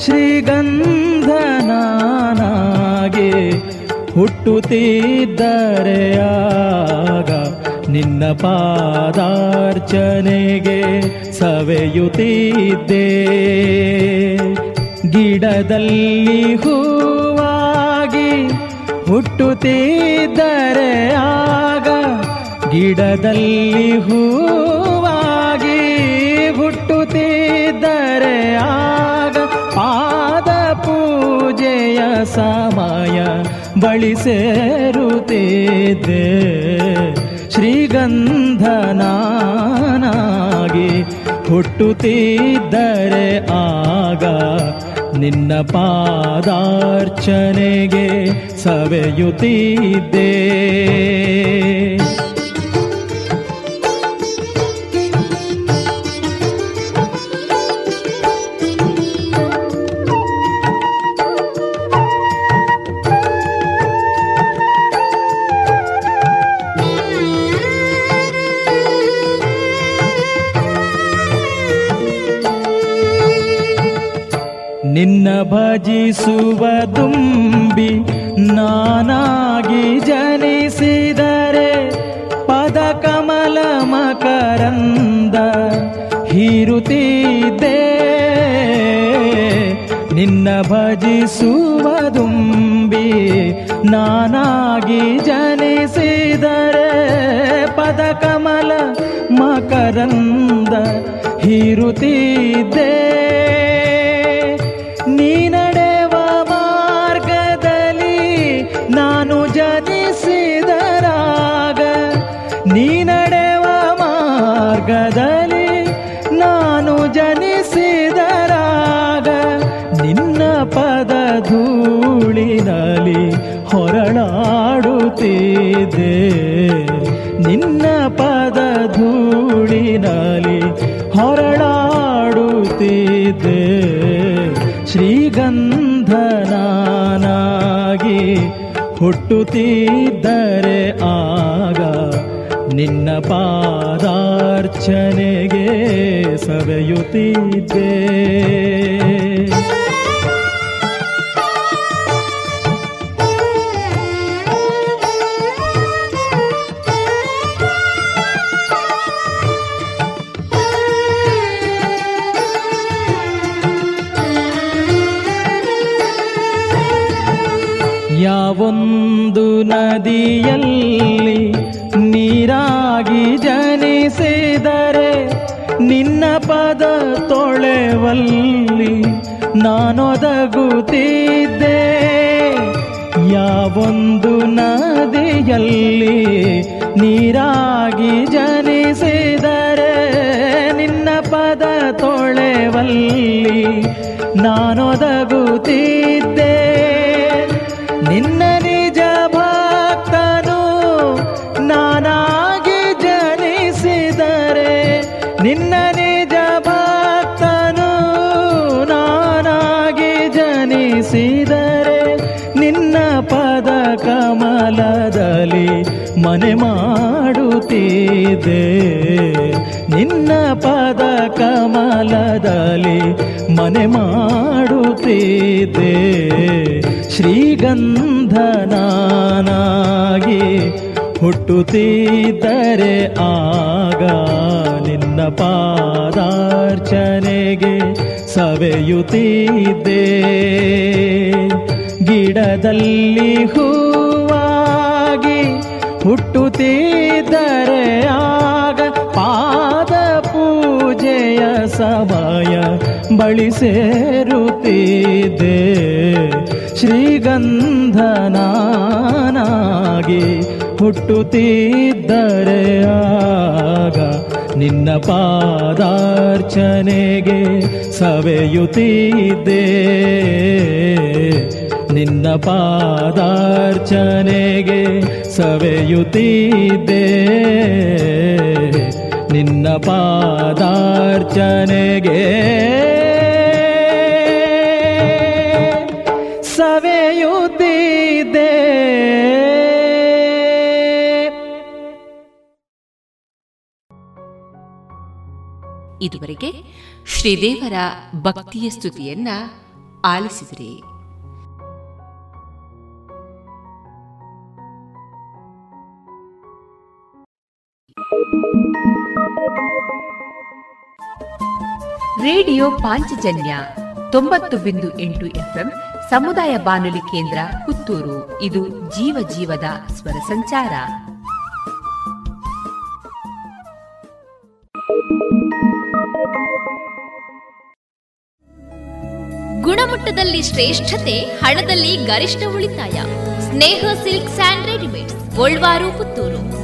ಶ್ರೀಗಂಧನಾನಾಗೆ ಹುಟ್ಟುತ್ತಿದ್ದರೆ ಆಗ ನಿನ್ನ ಪಾದಾರ್ಚನೆಗೆ ಸವೆಯುತ್ತಿದ್ದೆ. ಗಿಡದಲ್ಲಿ ಹೂವಾಗಿ ಹುಟ್ಟುತ್ತಿದ್ದರೆ ಆಗ ಗಿಡದಲ್ಲಿ ಹೂವಾಗಿ ಹುಟ್ಟುತ್ತಿದ್ದರೆ ಆಗ ಪಾದ ಪೂಜೆಯ ಸಮಯ ಬಳಿ ಸೇರುತ್ತಿದ್ದೆ. ಶ್ರೀಗಂಧನಾಗಿ ಹುಟ್ಟುತ್ತಿದ್ದರೆ ಆಗ ನಿನ್ನ ಪಾದಾರ್ಚನೆಗೆ ಸವೆಯುತ್ತಿದ್ದೆ. ನಿನ್ನ ಭಜಿಸುವುದುಂಬಿ ನಾನಾಗಿ ಜನಿಸಿದರೆ ಪದ ಕಮಲ ಮಕರಂದ ಹಿರುತ್ತಿದ್ದೆ ಹೊರಳಾಡುತ್ತಿದ್ದೆ ನಿನ್ನ ಪದ ಧೂಳಿನಲ್ಲಿ ಹೊರಳಾಡುತ್ತಿದೆ. ಶ್ರೀಗಂಧನಾಗಿ ಹುಟ್ಟುತ್ತಿದ್ದರೆ ಆಗ ನಿನ್ನ ಪಾದಾರ್ಚನೆಗೆ ಸವೆಯುತ್ತಿದ್ದೆ. ಯಾವೊಂದು ನದಿಯಲ್ಲಿ ನೀರಾಗಿ ಜನಿಸಿದರೆ ನಿನ್ನ ಪದ ತೊಳೆವಲ್ಲಿ ನಾನೊದಗುತ್ತಿದ್ದೆ. ಯಾವೊಂದು ನದಿಯಲ್ಲಿ ನೀರಾಗಿ ಜನಿಸಿದರೆ ನಿನ್ನ ಪದ ತೊಳೆವಲ್ಲಿ ನಾನೊದಗುತ್ತಿದ್ದೆ. ಮನೆ ಮಾಡುತ್ತಿದ್ದೆ ನಿನ್ನ ಪದ ಕಮಲದಲ್ಲಿ ಮನೆ ಮಾಡುತ್ತಿದೆ. ಶ್ರೀಗಂಧನಾಗಿ ಹುಟ್ಟುತ್ತಿದ್ದರೆ ಆಗ ನಿನ್ನ ಪಾದಾರ್ಚನೆಗೆ ಸವೆಯುತ್ತಿದ್ದೆ. ಗಿಡದಲ್ಲಿ ಹೂವಾಗಿ ಹುಟ್ಟುತ್ತಿದ್ದರೆ ಆಗ ಪಾದ ಪೂಜೆಯ ಸಮಯ ಬಳಿ ಸೇರುತ್ತಿದ್ದೆ. ಶ್ರೀಗಂಧನಾಗಿ ಹುಟ್ಟುತ್ತಿದ್ದರೆ ಆಗ ನಿನ್ನ ಪಾದಾರ್ಚನೆಗೆ ಸವೆಯುತ್ತಿದ್ದೆ. ನಿನ್ನ ಪಾದಾರ್ಚನೆಗೆ ಸವೆಯುತ್ತಿದ್ದೆ. ನಿನ್ನ ಪಾದಾರ್ಚನೆಗೆ ಸವೆಯುತ್ತಿದ್ದೆ. ಇದುವರೆಗೆ ಶ್ರೀದೇವರ ಭಕ್ತಿಯ ಸ್ತುತಿಯನ್ನ ಆಲಿಸಿದ್ರಿ. ರೇಡಿಯೋ ಪಾಂಚಜನ್ಯ ತೊಂಬತ್ತು ಬಿಂದು ಎಂಟು ಎಫ್ಎಂ ಸಮುದಾಯ ಬಾನುಲಿ ಕೇಂದ್ರ ಪುತ್ತೂರು. ಇದು ಜೀವ ಜೀವದ ಸ್ವರ ಸಂಚಾರ. ಗುಣಮಟ್ಟದಲ್ಲಿ ಶ್ರೇಷ್ಠತೆ, ಹಣದಲ್ಲಿ ಗರಿಷ್ಠ ಉಳಿತಾಯ. Sneha silk and readymades Puttur.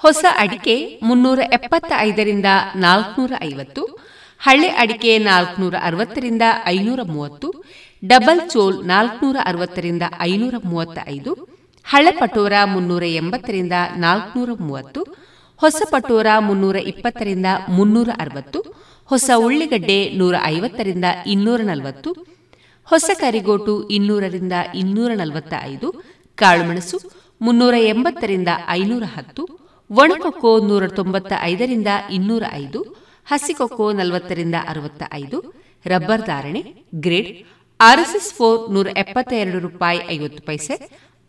ಹೊಸ ಅಡಿಕೆ ಮುನ್ನೂರ ಎಪ್ಪತ್ತ ಐದರಿಂದ ನಾಲ್ಕನೂರ ಐವತ್ತು ಹಳೆ ಅಡಿಕೆ ನಾಲ್ಕನೂರ ಅರವತ್ತರಿಂದ ಐನೂರ ಮೂವತ್ತು ಡಬಲ್ ಚೋಲ್ ನಾಲ್ಕನೂರ ಅರವತ್ತರಿಂದ ಐನೂರ ಮೂವತ್ತ ಐದು ಹಳೆ ಪಟೋರ ಮುನ್ನೂರ ಎಂಬತ್ತರಿಂದ ನಾಲ್ಕನೂರ ಮೂವತ್ತು ಹೊಸ ಪಟೋರ ಮುನ್ನೂರ ಇಪ್ಪತ್ತರಿಂದ ಮುನ್ನೂರ ಅರವತ್ತು ಹೊಸ ಉಳ್ಳಿಗಡ್ಡೆ ನೂರ ಐವತ್ತರಿಂದ ಇನ್ನೂರ ನಲವತ್ತು ಹೊಸ ಕರಿಗೋಟು ಇನ್ನೂರರಿಂದ ಇನ್ನೂರ ನಲವತ್ತ ಐದು ಕಾಳುಮೆಣಸು ಮುನ್ನೂರ ಎಂಬತ್ತರಿಂದ ಐನೂರ ಹತ್ತು ಒಣಕೊಕ್ಕೋ ನೂರ ತೊಂಬತ್ತ ಐದರಿಂದ ಇನ್ನೂರ ಐದು ಹಸಿಕೊಕ್ಕೋ ನಲವತ್ತರಿಂದ ಅರವತ್ತ ಐದು ರಬ್ಬರ್ ಧಾರಣೆ, ಗ್ರೇಡ್, ಆರ್ಎಸ್ಎಸ್ ಫೋರ್ ನೂರ ಎಪ್ಪತ್ತ ಎರಡು ರೂಪಾಯಿ ಐವತ್ತು ಪೈಸೆ,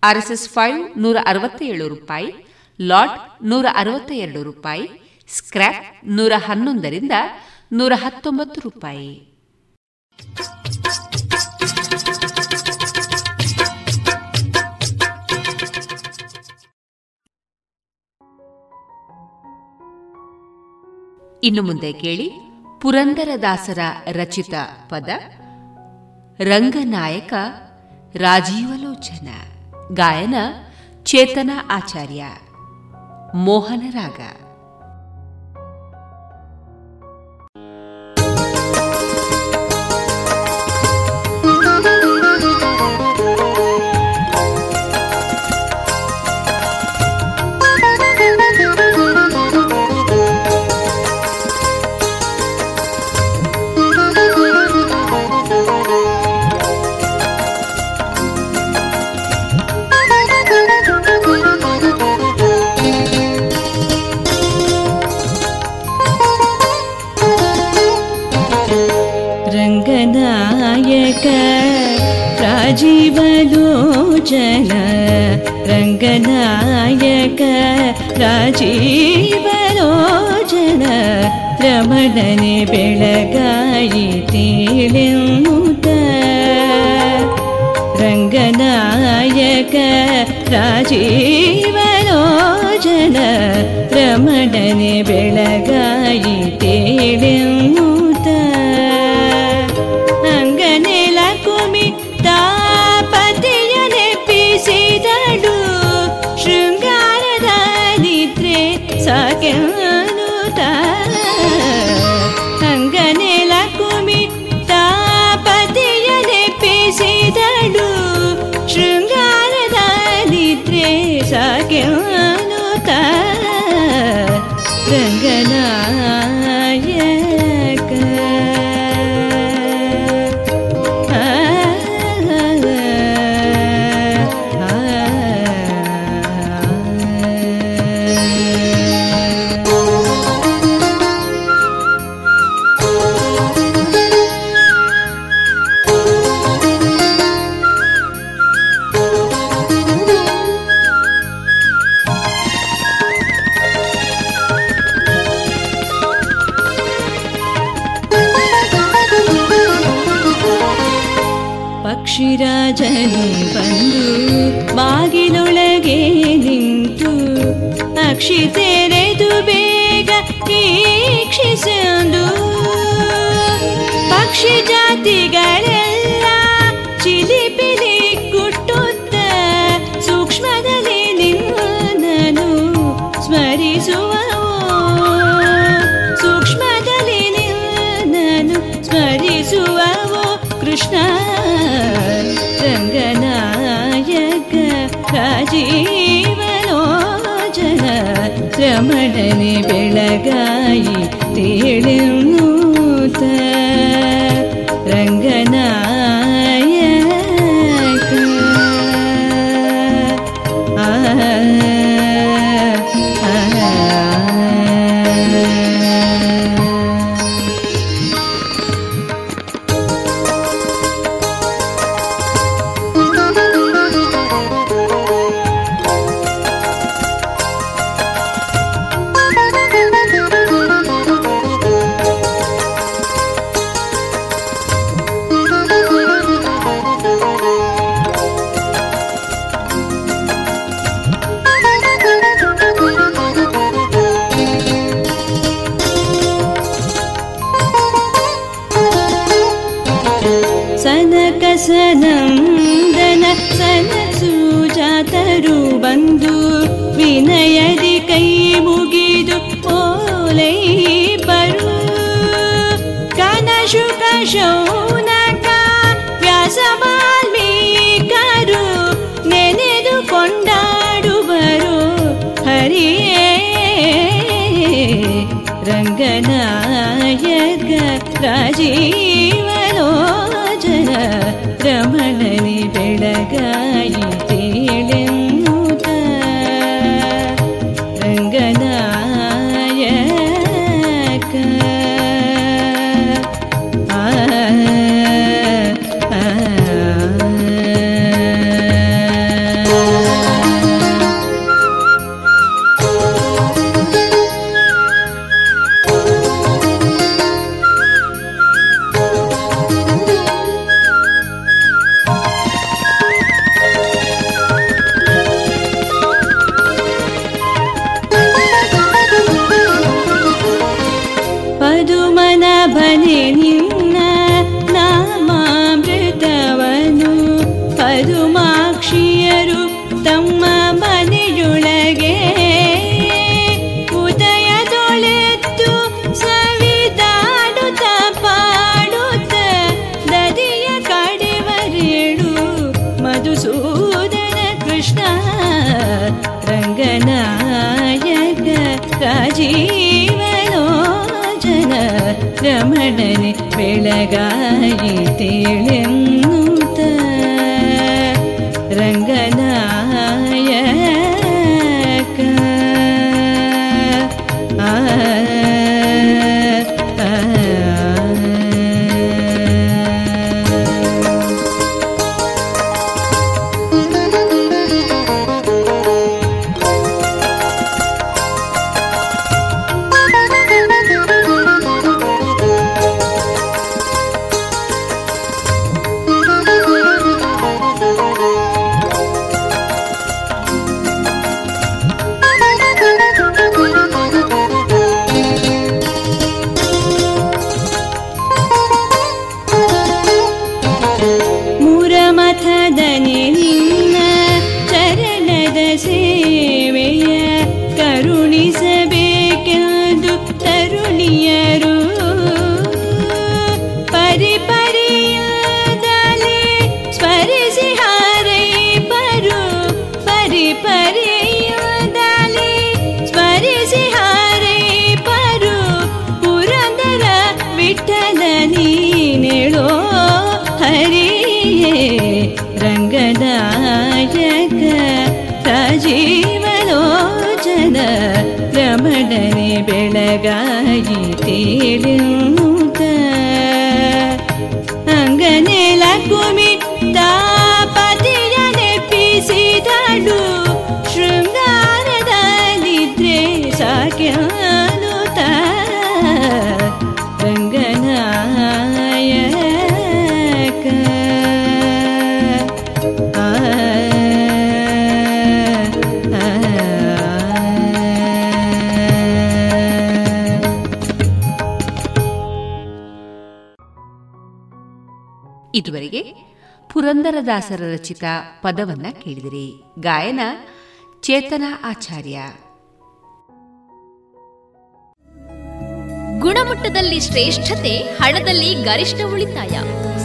ಆರ್ಎಸ್ಎಸ್ ಫೈವ್ ನೂರ ಅರವತ್ತೇಳು ರೂಪಾಯಿ, ಲಾಟ್ ನೂರ ಅರವತ್ತ ಎರಡು ರೂಪಾಯಿ ಸ್ಕ್ರಾಪ್ ನೂರ ಹನ್ನೊಂದರಿಂದ ನೂರ ಹತ್ತೊಂಬತ್ತು ರೂಪಾಯಿ. ಇನ್ನು ಮುಂದೆ ಕೇಳಿ ಪುರಂದರದಾಸರ ರಚಿತ ಪದ ರಂಗನಾಯಕ ರಾಜೀವಲೋಚನ ಗಾಯನ ಚೇತನ ಆಚಾರ್ಯ ಮೋಹನ ರಾಗ रङ्गनायक राजीवलोचन रमणने बेळगायि तीळिमुत। रङ्गनायक राजीवलोचन रमणने बेळगायि then. ರಮಣನೆ ಬೆಳಗಾಯಿ ತೇಳೆನೂತ ಪುರಂದರದಾಸರ ರಚಿತ ಪದವನ್ನ ಕೇಳಿದಿರಿ. ಗಾಯನ ಚೇತನ ಆಚಾರ್ಯ. ಗುಣಮಟ್ಟದಲ್ಲಿ ಶ್ರೇಷ್ಠತೆ, ಹಣದಲ್ಲಿ ಗರಿಷ್ಠ ಉಳಿತಾಯ.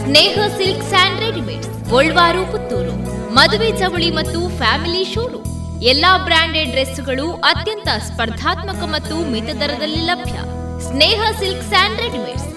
Sneha silk and readymades, Golwar, Puttur. ಮದುವೆ ಚವಳಿ ಮತ್ತು ಫ್ಯಾಮಿಲಿ ಶೋರೂಮ್. ಎಲ್ಲಾ ಬ್ರಾಂಡೆಡ್ ಡ್ರೆಸ್ಗಳು ಅತ್ಯಂತ ಸ್ಪರ್ಧಾತ್ಮಕ ಮತ್ತು ಮಿತ ದರದಲ್ಲಿ ಲಭ್ಯ. Sneha silk and readymades.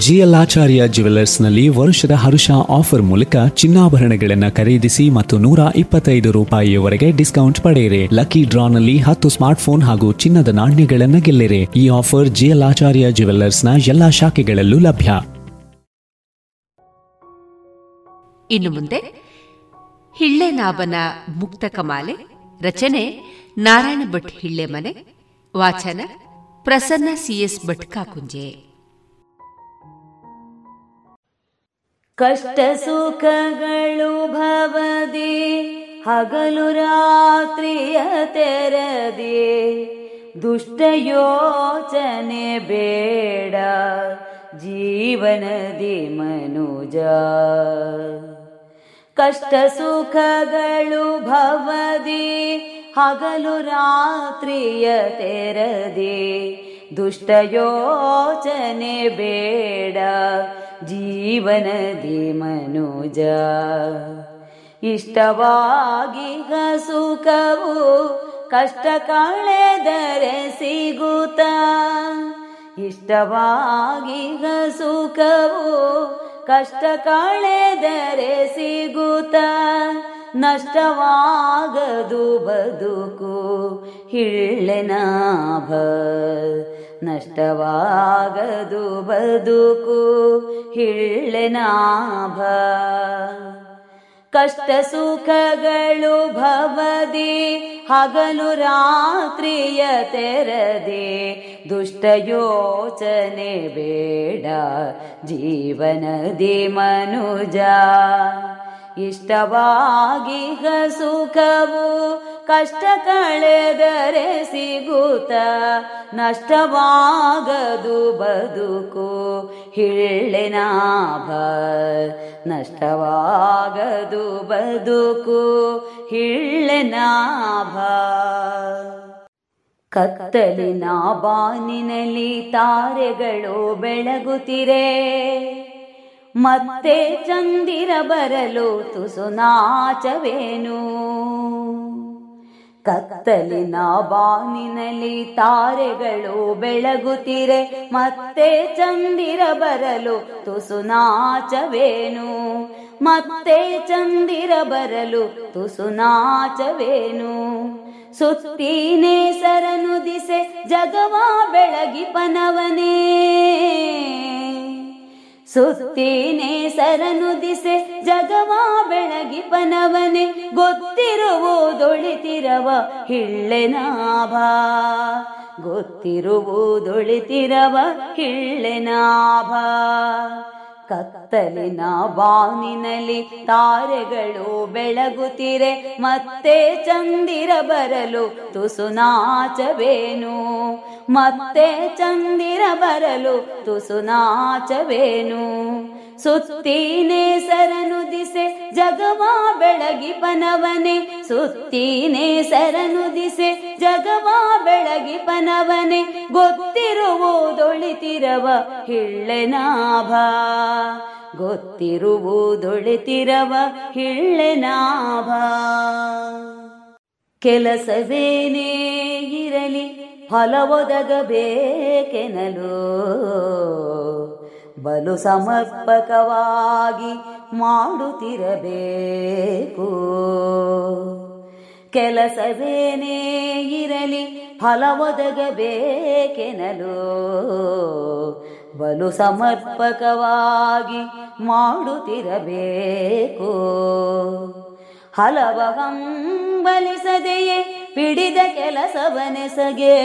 GL ಆಚಾರ್ಯ ಜ್ಯುವೆಲರ್ಸ್ನಲ್ಲಿ ವರುಷದ ಹರುಷ ಆಫರ್ ಮೂಲಕ ಚಿನ್ನಾಭರಣಗಳನ್ನು ಖರೀದಿಸಿ ಮತ್ತು ನೂರ ಇಪ್ಪತ್ತೈದು ರೂಪಾಯಿಯವರೆಗೆ ಡಿಸ್ಕೌಂಟ್ ಪಡೆಯಿರಿ. ಲಕ್ಕಿ ಡ್ರಾನಲ್ಲಿ ಹತ್ತು ಸ್ಮಾರ್ಟ್ಫೋನ್ ಹಾಗೂ ಚಿನ್ನದ ನಾಣ್ಯಗಳನ್ನು ಗೆಲ್ಲಿರಿ. ಈ ಆಫರ್ ಜಿಎಲ್ ಆಚಾರ್ಯ ಜ್ಯುವೆಲ್ಲರ್ಸ್ನ ಎಲ್ಲಾ ಶಾಖೆಗಳಲ್ಲೂ ಲಭ್ಯ. ಇನ್ನು ಮುಂದೆ ಹಿಳ್ಳೆನಾಭನ ಮುಕ್ತ ಕಮಾಲೆ, ರಚನೆ ನಾರಾಯಣ ಭಟ್ ಹಿಳ್ಳೆಮನೆ ವಾಚನ ಪ್ರಸನ್ನ ಸಿಎಸ್ ಭಟ್ ಕಾಕುಂಜೆ. ಕಷ್ಟ ಸುಖಗಳು ಭವದಿ ಹಗಲು ರಾತ್ರಿಯ ತೆರದಿ ದುಷ್ಟ ಯೋಚನೆ ಬೇಡ ಜೀವನದಿ ಮನುಜ ಕಷ್ಟ ಸುಖಗಳು ಭವದಿ ಹಗಲು ರಾತ್ರಿಯ ತೆರದಿ ದುಷ್ಟ ಯೋಚನೆ ಬೇಡ ಜೀವನದಿ ಮನುಜ. ಇಷ್ಟವಾಗಿ ಸುಖವು ಕಷ್ಟ ಕಳೆದರೆ ಸಿಗುತ್ತ. ಇಷ್ಟವಾಗಿ ಸುಖವು ಕಷ್ಟ ಕಳೆದರೆ ಸಿಗುತ್ತ. ನಷ್ಟವಾಗದು ಬದುಕು ಹಿಳ್ಳೆನಾಭ ನಷ್ಟವಾಗದು ಬದುಕು ಹಿಳ್ಳೆನಾಭ ಕಷ್ಟ ಸುಖಗಳು ಭವದಿ ಹಗಲು ರಾತ್ರಿಯ ತೆರದೆ ದುಷ್ಟ ಯೋಚನೆ ಬೇಡ ಜೀವನದಿ ಮನುಜ ಇಷ್ಟವಾಗಿ ಸುಖವು ಕಷ್ಟ ಕಳೆದರೆ ಸಿಗುತ್ತ, ನಷ್ಟವಾಗದು ಬದುಕು. ಹಿಳ್ಳೆನಾಭ ನಷ್ಟವಾಗದು ಬದುಕು. ಹಿಳ್ಳೆನಾಭ ಕತ್ತಲಿನ ಬಾನಿನಲ್ಲಿ ತಾರೆಗಳು ಬೆಳಗುತ್ತಿರೆ. ಮತ್ತೆ ಚಂದಿರ ಬರಲು ತುಸು ನಾಚವೇನು? ಕತ್ತಲಿನ ಬಾನಿನಲ್ಲಿ ತಾರೆಗಳು ಬೆಳಗುತ್ತಿರೆ, ಮತ್ತೆ ಚಂದಿರ ಬರಲು ತುಸು ನಾಚವೇನು? ಮತ್ತೆ ಚಂದಿರ ಬರಲು ತುಸು ನಾಚವೇನು? ಸುತ್ತೀನೇ ಸರನು ದಿಸೆ ಜಗವಾ ಬೆಳಗಿ ಪನವನೇ. ಸುತ್ತೀನೆ ಸರನು ದಿಸೆ ಜಗವಾ ಬೆಳಗಿ ಪನವನೆ ಗೊತ್ತಿರುವುದೊಳಿತಿರವ ಹಿಳ್ಳೆನಾಭ ಗೊತ್ತಿರುವುದೊಳಿತಿರವ ಹಿಳ್ಳೆನಾಭ ಕತ್ತಲಿನ ಬಾನಿನಲ್ಲಿ ತಾರೆಗಳು ಬೆಳಗುತ್ತಿರೆ ಮತ್ತೆ ಚಂದಿರ ಬರಲು ತುಸು ನಾಚವೇನು ಮತ್ತೆ ಚಂದಿರ ಬರಲು ತುಸು ನಾಚವೇನು ಸುತ್ತೀನೆ ಸರನು ದಿಸೆ ಜಗವಾ ಬೆಳಗಿ ಪನವನೆ. ಸುತ್ತೀನೆ ಸರನು ದಿಸೆ ಜಗವಾ ಬೆಳಗಿ ಪನವನೆ. ಗೊತ್ತಿರುವುದೊಳಿತಿರವ ಹಿಳ್ಳೆನಾಭ. ಗೊತ್ತಿರುವುದೊಳಿತಿರವ ಹಿಳ್ಳೆನಾಭ. ಕೆಲಸವೇನೇ ಇರಲಿ ಫಲವೊದಗಬೇಕೆನಲು ಬಲು ಸಮರ್ಪಕವಾಗಿ ಮಾಡುತ್ತಿರಬೇಕು. ಕೆಲಸವೇನೇ ಇರಲಿ ಫಲವೊದಗಬೇಕೆನಲು. ಬಲು ಸಮರ್ಪಕವಾಗಿ ಮಾಡುತ್ತಿರಬೇಕು. ಹಲವ ಹಂಬಲಿಸದೆಯೇ ಪಿಡಿದ ಕೆಲಸವನೆಸಗೆ.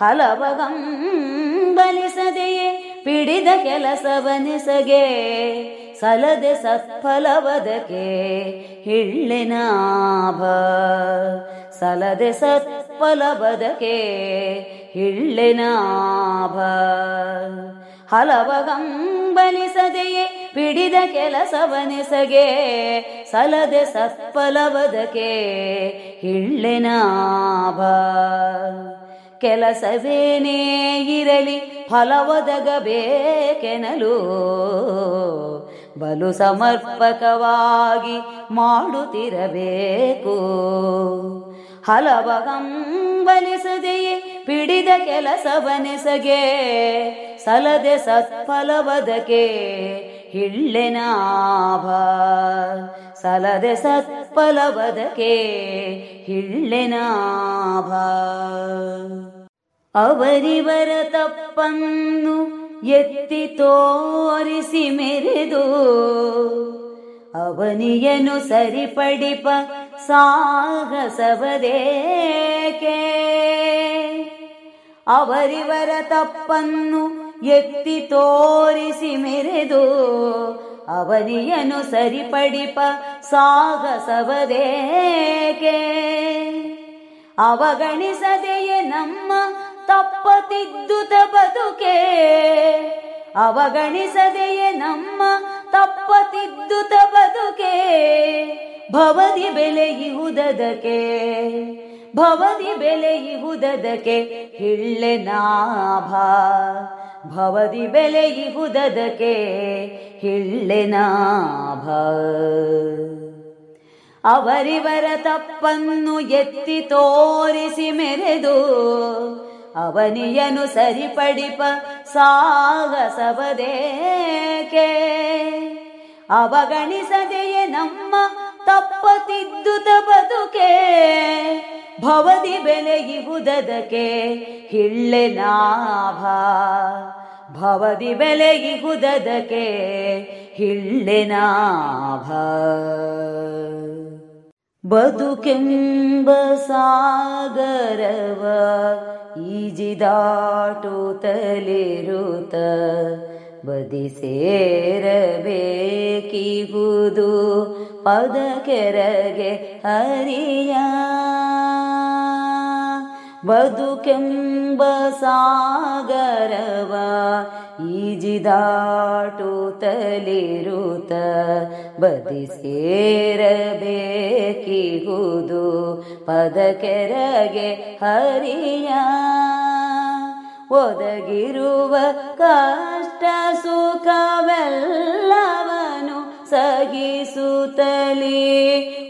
ಹಲವ ಹಂಬಲಿಸದೆಯೇ ಪಿಡಿದ ಕೆಲಸವನಿಸಗೆ, ಸಲದೆ ಸತ್ಫಲವದಕೆ ಹಿಳ್ಳೆನಾಭ ಸಲದೆ ಸತ್ಫಲವದಕೆ ಹಿಳ್ಳೆನಾಭ ಹಲವ ಗಂಬಲಿಸದೆಯೇ ಪಿಡಿದ ಕೆಲಸವನಿಸಗೆ, ಸಲದೆ ಸತ್ಫಲವದಕೆ ಹಿಳ್ಳೆನಾಭ ಕೆಲಸವೇನೇ ಇರಲಿ ಫಲವದಗಬೇಕೆನಲು. ಬಲು ಸಮರ್ಪಕವಾಗಿ ಮಾಡುತ್ತಿರಬೇಕು. ಹಲವಗಂಬಲಿಸದೆಯೇ ಪಿಡಿದ ಕೆಲಸವನೆಸಗೆ. ಸಲದೆ ಸತ್ಫಲವದಕೆ ಹಿಳ್ಳೆನಾಭ ಸಲದೆ ಸತ್ಫಲವದಕೆ ಹಿಳ್ಳೆನಾಭ ಅವರಿವರ ತಪ್ಪನ್ನು ಎತ್ತಿ ತೋರಿಸಿ ಮೆರೆದು ಅವನಿಯನು ಸರಿಪಡಿಪ ಸಾಹಸವದೇಕೆ? ಅವರಿವರ ತಪ್ಪನ್ನು ಎತ್ತಿ ತೋರಿಸಿ ಮೆರೆದು ಅವನಿಯನು ಸರಿಪಡಿಪ ಸಾಗಸವದೇಕೆ? ಅವಗಣಿಸದೆಯೇ ನಮ್ಮ ತಪ್ಪತಿದ್ದುತ ಬದುಕೆ? ಅವಗಣಿಸದೆಯೇ ನಮ್ಮ ತಪ್ಪತಿದ್ದುತ ಬದುಕೆ? ಭವದಿ ಬೆಲೆಯುವುದಕ್ಕೆ ಭವದಿ ಬೆಲೆಯುವುದಕ್ಕೆ ಇಳ್ಳೆ ನಾಭ. ಭವದಿ ಬೆಲೆಯುವುದಕ್ಕೆ ಹಿಳ್ಳೆನಾಭ ಅವರಿವರ ತಪ್ಪನ್ನು ಎತ್ತಿ ತೋರಿಸಿ ಮೆರೆದು, ಅವನಿಯನು ಸರಿಪಡಿಪ ಸಾಗಸವದೇಕೆ? ಅವಗಣಿಸದೆಯೇ ನಮ್ಮ ತಪ್ಪತಿದ್ದುತ ಬದುಕೆ? ಭವದಿ ಬೆಲೆಯುವುದಕ್ಕೆ ಹಿಳ್ಳೆ ನಾಭ. ಭವದಿ ಬೆಲೆಯುವುದಕ್ಕೆ ಹಿಳ್ಳೆ ನಾಭ. ಬದುಕೆಂಬ ಸಾಗರವ ಈಜಿದಾಟುತ್ತಲಿರುತ್ತ ಬದಿ ಸೇರಬೇಕಿಹುದು ಪದ ಕೆರಗೆ ಹರಿಯ. ಬದುಕೆಂಬ ಸಾಗರವ ಈಜಿದಾಟುತ್ತಲಿರುತ್ತ ಬದಿ ಸೇರಬೇಕಿಹುದು ಪದ ಕೆರಗೆ ಹರಿಯ. ಒದಗಿರುವ ಕಷ್ಟ ಸುಖವೆಲ್ಲವನು ಸಹಿಸುತ್ತಲೇ.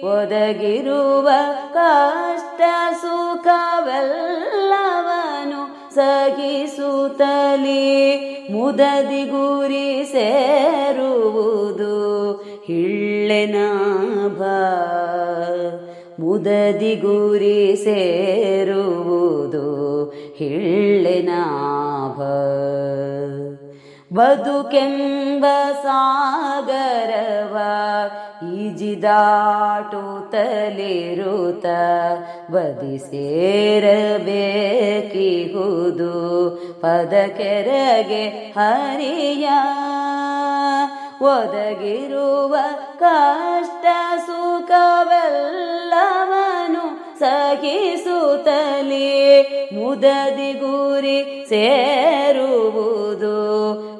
ಒದಗಿರುವ ಕಷ್ಟ ಸುಖವೆಲ್ಲವನು ಸಹಿಸುತ್ತಲೇ. ಮುದದಿ ಗುರಿ ಸೇರುವುದು ಹಿಳ್ಳೆನಾಭ. ಮುದದಿ ಗುರಿ ಸೇರುವುದು ಹಿಳ್ಳೆನಾಭ ಬದುಕೆಂಬ ಸಾಗರವ ಈಜಿದಾಟುತ್ತಲಿರುತ್ತ ಬದಿ ಸೇರಬೇಕಿಹುದು ಪದ ಕೆರಗೆ ಹರಿಯ ಒದಗಿರುವ ಕಷ್ಟ ಸುಖವೆಲ್ಲವನು ಸಹಿಸುತ್ತಲೇ. ಮುದದಿ ಗುರಿ ಸೇರುವುದು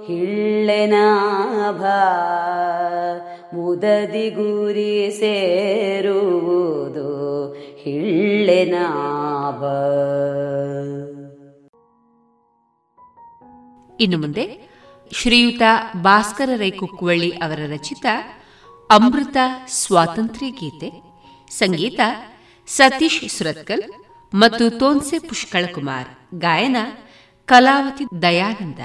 ಹಿಳ್ಳೆನಾಭ ಮುದದಿ ಗುರಿ ಸೇರುವುದು ಹಿಳ್ಳೆನಾಭ ಇನ್ನು ಮುಂದೆ ಶ್ರೀಯುತ ಭಾಸ್ಕರ ರೈ ಕುಕ್ಕುವಳ್ಳಿ ಅವರ ರಚಿತ ಅಮೃತ ಸ್ವಾತಂತ್ರ್ಯ ಗೀತೆ, ಸಂಗೀತ ಸತೀಶ್ ಸುರತ್ಕಲ್ ಮತ್ತು ತೋನ್ಸೆ ಪುಷ್ಕಳಕುಮಾರ್, ಗಾಯನ ಕಲಾವತಿ ದಯಾನಂದ.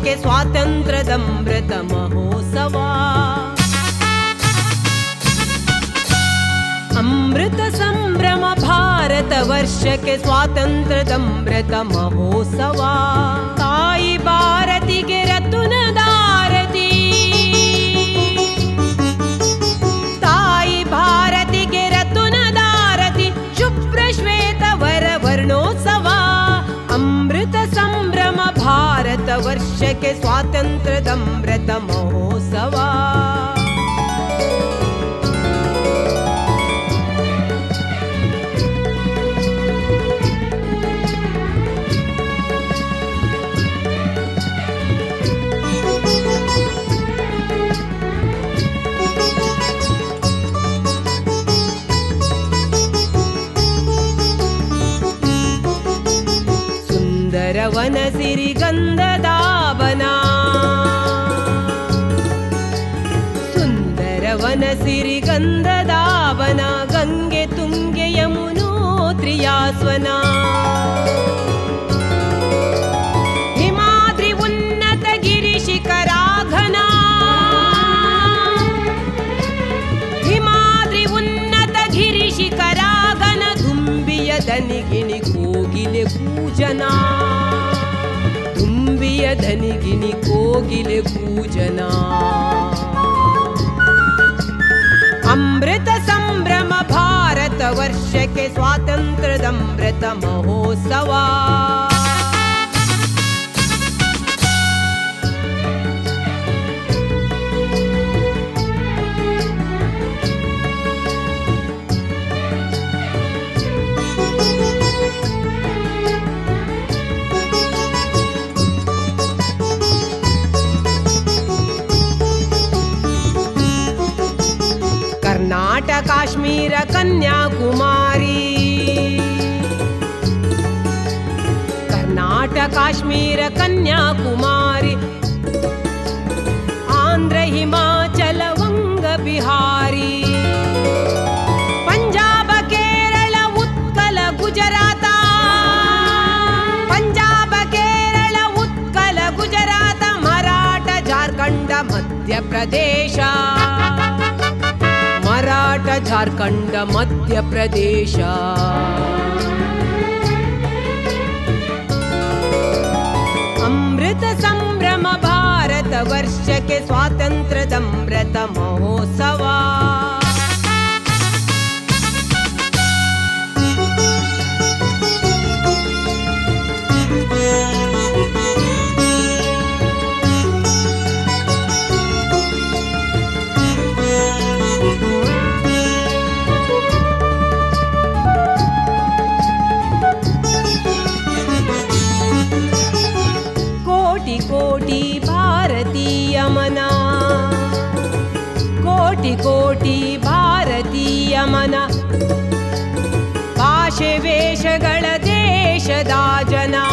ವರ್ಷಕ್ಕೆ ಸ್ವಾತಂತ್ರ್ಯದಮೃತ ಮಹೋತ್ಸವ ಅಮೃತ ಸಂಭ್ರಮ ಭಾರತ ವರ್ಷಕ್ಕೆ ಸ್ವಾತಂತ್ರ್ಯದಮೃತ ಮಹೋತ್ಸವ वर्ष के ಮಹೋತ್ಸವ ಸುಂದರವನ ಸಿರಿಗಂಧದಾವನ ಗಂಗೆ ತುಂಗೆ ಯಮುನೋತ್ರಿಯಾಸ್ವನ. ಹಿಮಾದ್ರಿ ಉನ್ನತ ಗಿರಿ ಶಿಖರಾಘನ ಹಿಮಾದ್ರಿ ಉನ್ನತ ಗಿರಿ ಶಿಖರಾಘನ ದನಿಗಿಣಿ ಕೋಗಿಲೆ ಕೂಜನ ತುಂಬಿಯ ಧನಿಗಿಣಿ ಕೋಗಿಲೆ ಕೂಜನ ಅಮೃತ ಸಂಭ್ರಮ ಭಾರತ ವರ್ಷಕ್ಕೆ ಸ್ವಾತಂತ್ರ್ಯದಮೃತ ಮಹೋತ್ಸವ कन्याकुमारी। कर्णाटकाश्मीर कन्याकुमारी। आन्ध्र हिमाचल वङ्ग बिहारी। पञ्जाब केरल उत्कल गुजरात। पञ्जाब केरल उत्कल गुजरात मराठ झारखण्ड मध्यप्रदेश झार्खण्ड मध्यप्रदेश अमृत सम्भ्रम भारतवर्षके स्वातन्त्र्यदमृतमहोत्सवा सदा जना।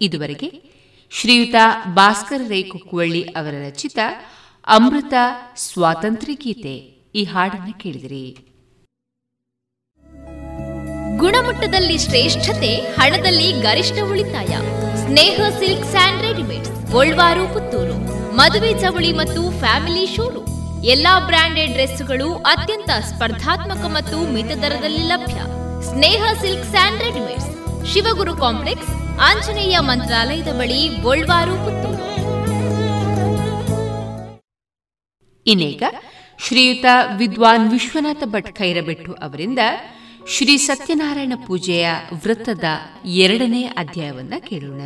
ಇದುವರೆಗೆ ಶ್ರೀಯುತ ಭಾಸ್ಕರ ರೈ ಕುಕ್ಕುವಳ್ಳಿ ಅವರ ರಚಿತ ಅಮೃತ ಸ್ವಾತಂತ್ರ್ಯ ಗೀತೆ ಈ ಹಾಡನ್ನು ಕೇಳಿದಿರಿ. ಗುಣಮಟ್ಟದಲ್ಲಿ ಶ್ರೇಷ್ಠತೆ, ಹಣದಲ್ಲಿ ಗರಿಷ್ಠ ಉಳಿತಾಯ. Sneha silk and readymade Golwar, Puttur. ಮದುವೆ ಚವಳಿ ಮತ್ತು ಫ್ಯಾಮಿಲಿ ಶೋರೂಮ್. ಎಲ್ಲಾ ಬ್ರಾಂಡೆಡ್ ಡ್ರೆಸ್ಗಳು ಅತ್ಯಂತ ಸ್ಪರ್ಧಾತ್ಮಕ ಮತ್ತು ಮಿತ ದರದಲ್ಲಿ ಲಭ್ಯ. Sneha silk and readymades Shivaguru complex Anjaneya ಮಂತ್ರಾಲಯದ ಬಳಿ ಗೋಲ್ವಾರು ಪುತ್ತೂರು. ಇನ್ನೀಗ ಶ್ರೀಯುತ ವಿದ್ವಾನ್ ವಿಶ್ವನಾಥ ಭಟ್ ಖೈರಬೆಟ್ಟು ಅವರಿಂದ ಶ್ರೀ ಸತ್ಯನಾರಾಯಣ ಪೂಜೆಯ ವೃತ್ತದ ಎರಡನೇ ಅಧ್ಯಾಯವನ್ನ ಕೇಳೋಣ.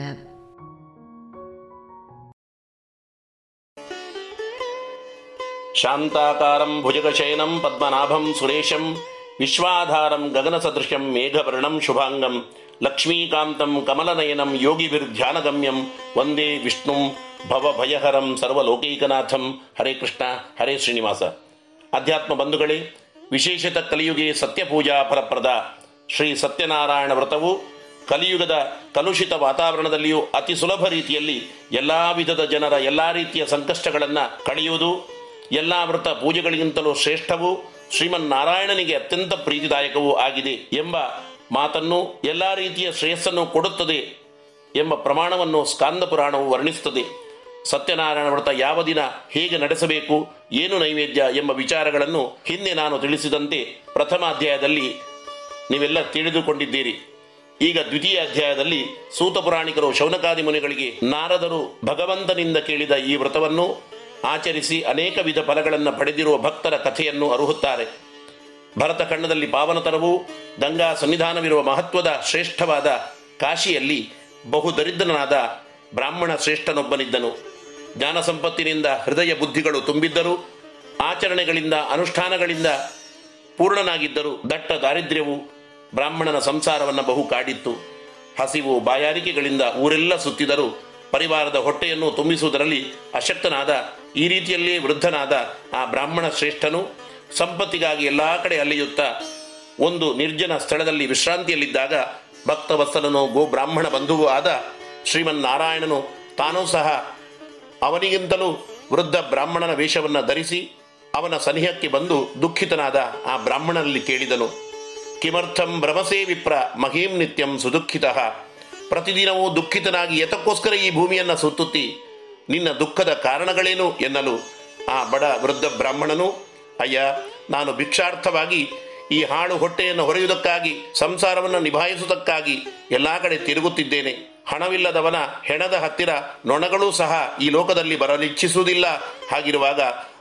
ಶಾಂತಾಕಾರಂ ಭುಜಗಶಯನಂ ಪದ್ಮನಾಭಂ ಸುರೇಶಂ ವಿಶ್ವಾಧಾರಂ ಗಗನಸದೃಶಂ ಮೇಘವರ್ಣಂ ಶುಭಾಂಗಂ ಲಕ್ಷ್ಮೀಕಾಂತಂ ಕಮಲನಯನಂ ಯೋಗಿಭಿರ್ಧ್ಯಾನಗಮ್ಯಂ ವಂದೇ ವಿಷ್ಣುಂ ಭವ ಭಯಹರಂ ಸರ್ವಲೋಕೈಕನಾಥಂ. ಹರೇ ಕೃಷ್ಣ, ಹರೇ ಶ್ರೀನಿವಾಸ. ಅಧ್ಯಾತ್ಮ ಬಂಧುಗಳೇ, ವಿಶೇಷತ ಕಲಿಯುಗೆ ಸತ್ಯಪೂಜಾ ಫಲಪ್ರದ ಶ್ರೀ ಸತ್ಯನಾರಾಯಣ ವ್ರತವು ಕಲಿಯುಗದ ಕಲುಷಿತ ವಾತಾವರಣದಲ್ಲಿಯೂ ಅತಿ ಸುಲಭ ರೀತಿಯಲ್ಲಿ ಎಲ್ಲಾ ವಿಧದ ಜನರ ಎಲ್ಲಾ ರೀತಿಯ ಸಂಕಷ್ಟಗಳನ್ನು ಕಳೆಯುವುದು, ಎಲ್ಲಾ ವ್ರತ ಪೂಜೆಗಳಿಗಿಂತಲೂ ಶ್ರೇಷ್ಠವೂ ಶ್ರೀಮನ್ನಾರಾಯಣನಿಗೆ ಅತ್ಯಂತ ಪ್ರೀತಿದಾಯಕವೂ ಆಗಿದೆ ಎಂಬ ಮಾತನ್ನು ಎಲ್ಲ ರೀತಿಯ ಶ್ರೇಯಸ್ಸನ್ನು ಕೊಡುತ್ತದೆ ಎಂಬ ಪ್ರಮಾಣವನ್ನು ಸ್ಕಾಂದ ಪುರಾಣವು ವರ್ಣಿಸುತ್ತದೆ. ಸತ್ಯನಾರಾಯಣ ವ್ರತ ಯಾವ ದಿನ ಹೇಗೆ ನಡೆಸಬೇಕು, ಏನು ನೈವೇದ್ಯ ಎಂಬ ವಿಚಾರಗಳನ್ನು ಹಿಂದೆ ನಾನು ತಿಳಿಸಿದಂತೆ ಪ್ರಥಮ ಅಧ್ಯಾಯದಲ್ಲಿ ನೀವೆಲ್ಲ ತಿಳಿದುಕೊಂಡಿದ್ದೀರಿ. ಈಗ ದ್ವಿತೀಯ ಅಧ್ಯಾಯದಲ್ಲಿ ಸೂತ ಪುರಾಣಿಕರು ಶೌನಕಾದಿ ಮುನಿಗಳಿಗೆ ನಾರದರು ಭಗವಂತನಿಂದ ಕೇಳಿದ ಈ ವ್ರತವನ್ನು ಆಚರಿಸಿ ಅನೇಕ ವಿಧ ಫಲಗಳನ್ನು ಪಡೆದಿರುವ ಭಕ್ತರ ಕಥೆಯನ್ನು ಅರುಹುತ್ತಾರೆ. ಭರತ ಖಂಡದಲ್ಲಿ ಪಾವನತರವೂ ಗಂಗಾ ಸನ್ನಿಧಾನವಿರುವ ಮಹತ್ವದ ಶ್ರೇಷ್ಠವಾದ ಕಾಶಿಯಲ್ಲಿ ಬಹು ದರಿದ್ರನಾದ ಬ್ರಾಹ್ಮಣ ಶ್ರೇಷ್ಠನೊಬ್ಬನಿದ್ದನು. ಜ್ಞಾನ ಸಂಪತ್ತಿನಿಂದ ಹೃದಯ ಬುದ್ಧಿಗಳು ತುಂಬಿದ್ದರು. ಆಚರಣೆಗಳಿಂದ ಅನುಷ್ಠಾನಗಳಿಂದ ಪೂರ್ಣನಾಗಿದ್ದರು. ದಟ್ಟ ದಾರಿದ್ರ್ಯವು ಬ್ರಾಹ್ಮಣನ ಸಂಸಾರವನ್ನು ಬಹು ಕಾಡಿತ್ತು. ಹಸಿವು ಬಾಯಾರಿಕೆಗಳಿಂದ ಊರೆಲ್ಲ ಸುತ್ತಿದರು. ಪರಿವಾರದ ಹೊಟ್ಟೆಯನ್ನು ತುಂಬಿಸುವುದರಲ್ಲಿ ಅಶಕ್ತನಾದ, ಈ ರೀತಿಯಲ್ಲಿ ವೃದ್ಧನಾದ ಆ ಬ್ರಾಹ್ಮಣ ಶ್ರೇಷ್ಠನು ಸಂಪತ್ತಿಗಾಗಿ ಎಲ್ಲ ಕಡೆ ಅಲೆಯುತ್ತಾ ಒಂದು ನಿರ್ಜನ ಸ್ಥಳದಲ್ಲಿ ವಿಶ್ರಾಂತಿಯಲ್ಲಿದ್ದಾಗ ಭಕ್ತವತ್ಸಲನು ಗೋ ಬ್ರಾಹ್ಮಣ ಬಂಧುವೂ ಆದ ಶ್ರೀಮನ್ನಾರಾಯಣನು ತಾನೂ ಸಹ ಅವನಿಗಿಂತಲೂ ವೃದ್ಧ ಬ್ರಾಹ್ಮಣನ ವೇಷವನ್ನು ಧರಿಸಿ ಅವನ ಸನಿಹಕ್ಕೆ ಬಂದು ದುಃಖಿತನಾದ ಆ ಬ್ರಾಹ್ಮಣನಲ್ಲಿ ಕೇಳಿದನು, ಕಿಮರ್ಥಂ ಭ್ರಮಸೇ ವಿಪ್ರ ಮಹೀಂ ನಿತ್ಯಂ ಸುದುಃಖಿತ. ಪ್ರತಿದಿನವೂ ದುಃಖಿತನಾಗಿ ಯತಕ್ಕೋಸ್ಕರ ಈ ಭೂಮಿಯನ್ನು ಸುತ್ತುತ್ತಿ, ನಿನ್ನ ದುಃಖದ ಕಾರಣಗಳೇನು? ಎನ್ನಲು ಆ ಬಡ ವೃದ್ಧ ಬ್ರಾಹ್ಮಣನು ಅಯ್ಯ, ನಾನು ಭಿಕ್ಷಾರ್ಥವಾಗಿ ಈ ಹಾಳು ಹೊಟ್ಟೆಯನ್ನು ಹೊರೆಯುವುದಕ್ಕಾಗಿ, ಸಂಸಾರವನ್ನು ನಿಭಾಯಿಸುವುದಕ್ಕಾಗಿ ಎಲ್ಲ ಕಡೆ ತಿರುಗುತ್ತಿದ್ದೇನೆ. ಹಣವಿಲ್ಲದವನ ಹೆಣದ ಹತ್ತಿರ ನೊಣಗಳೂ ಸಹ ಈ ಲೋಕದಲ್ಲಿ ಬರಲಿಚ್ಛಿಸುವುದಿಲ್ಲ. ಹಾಗಿರುವಾಗ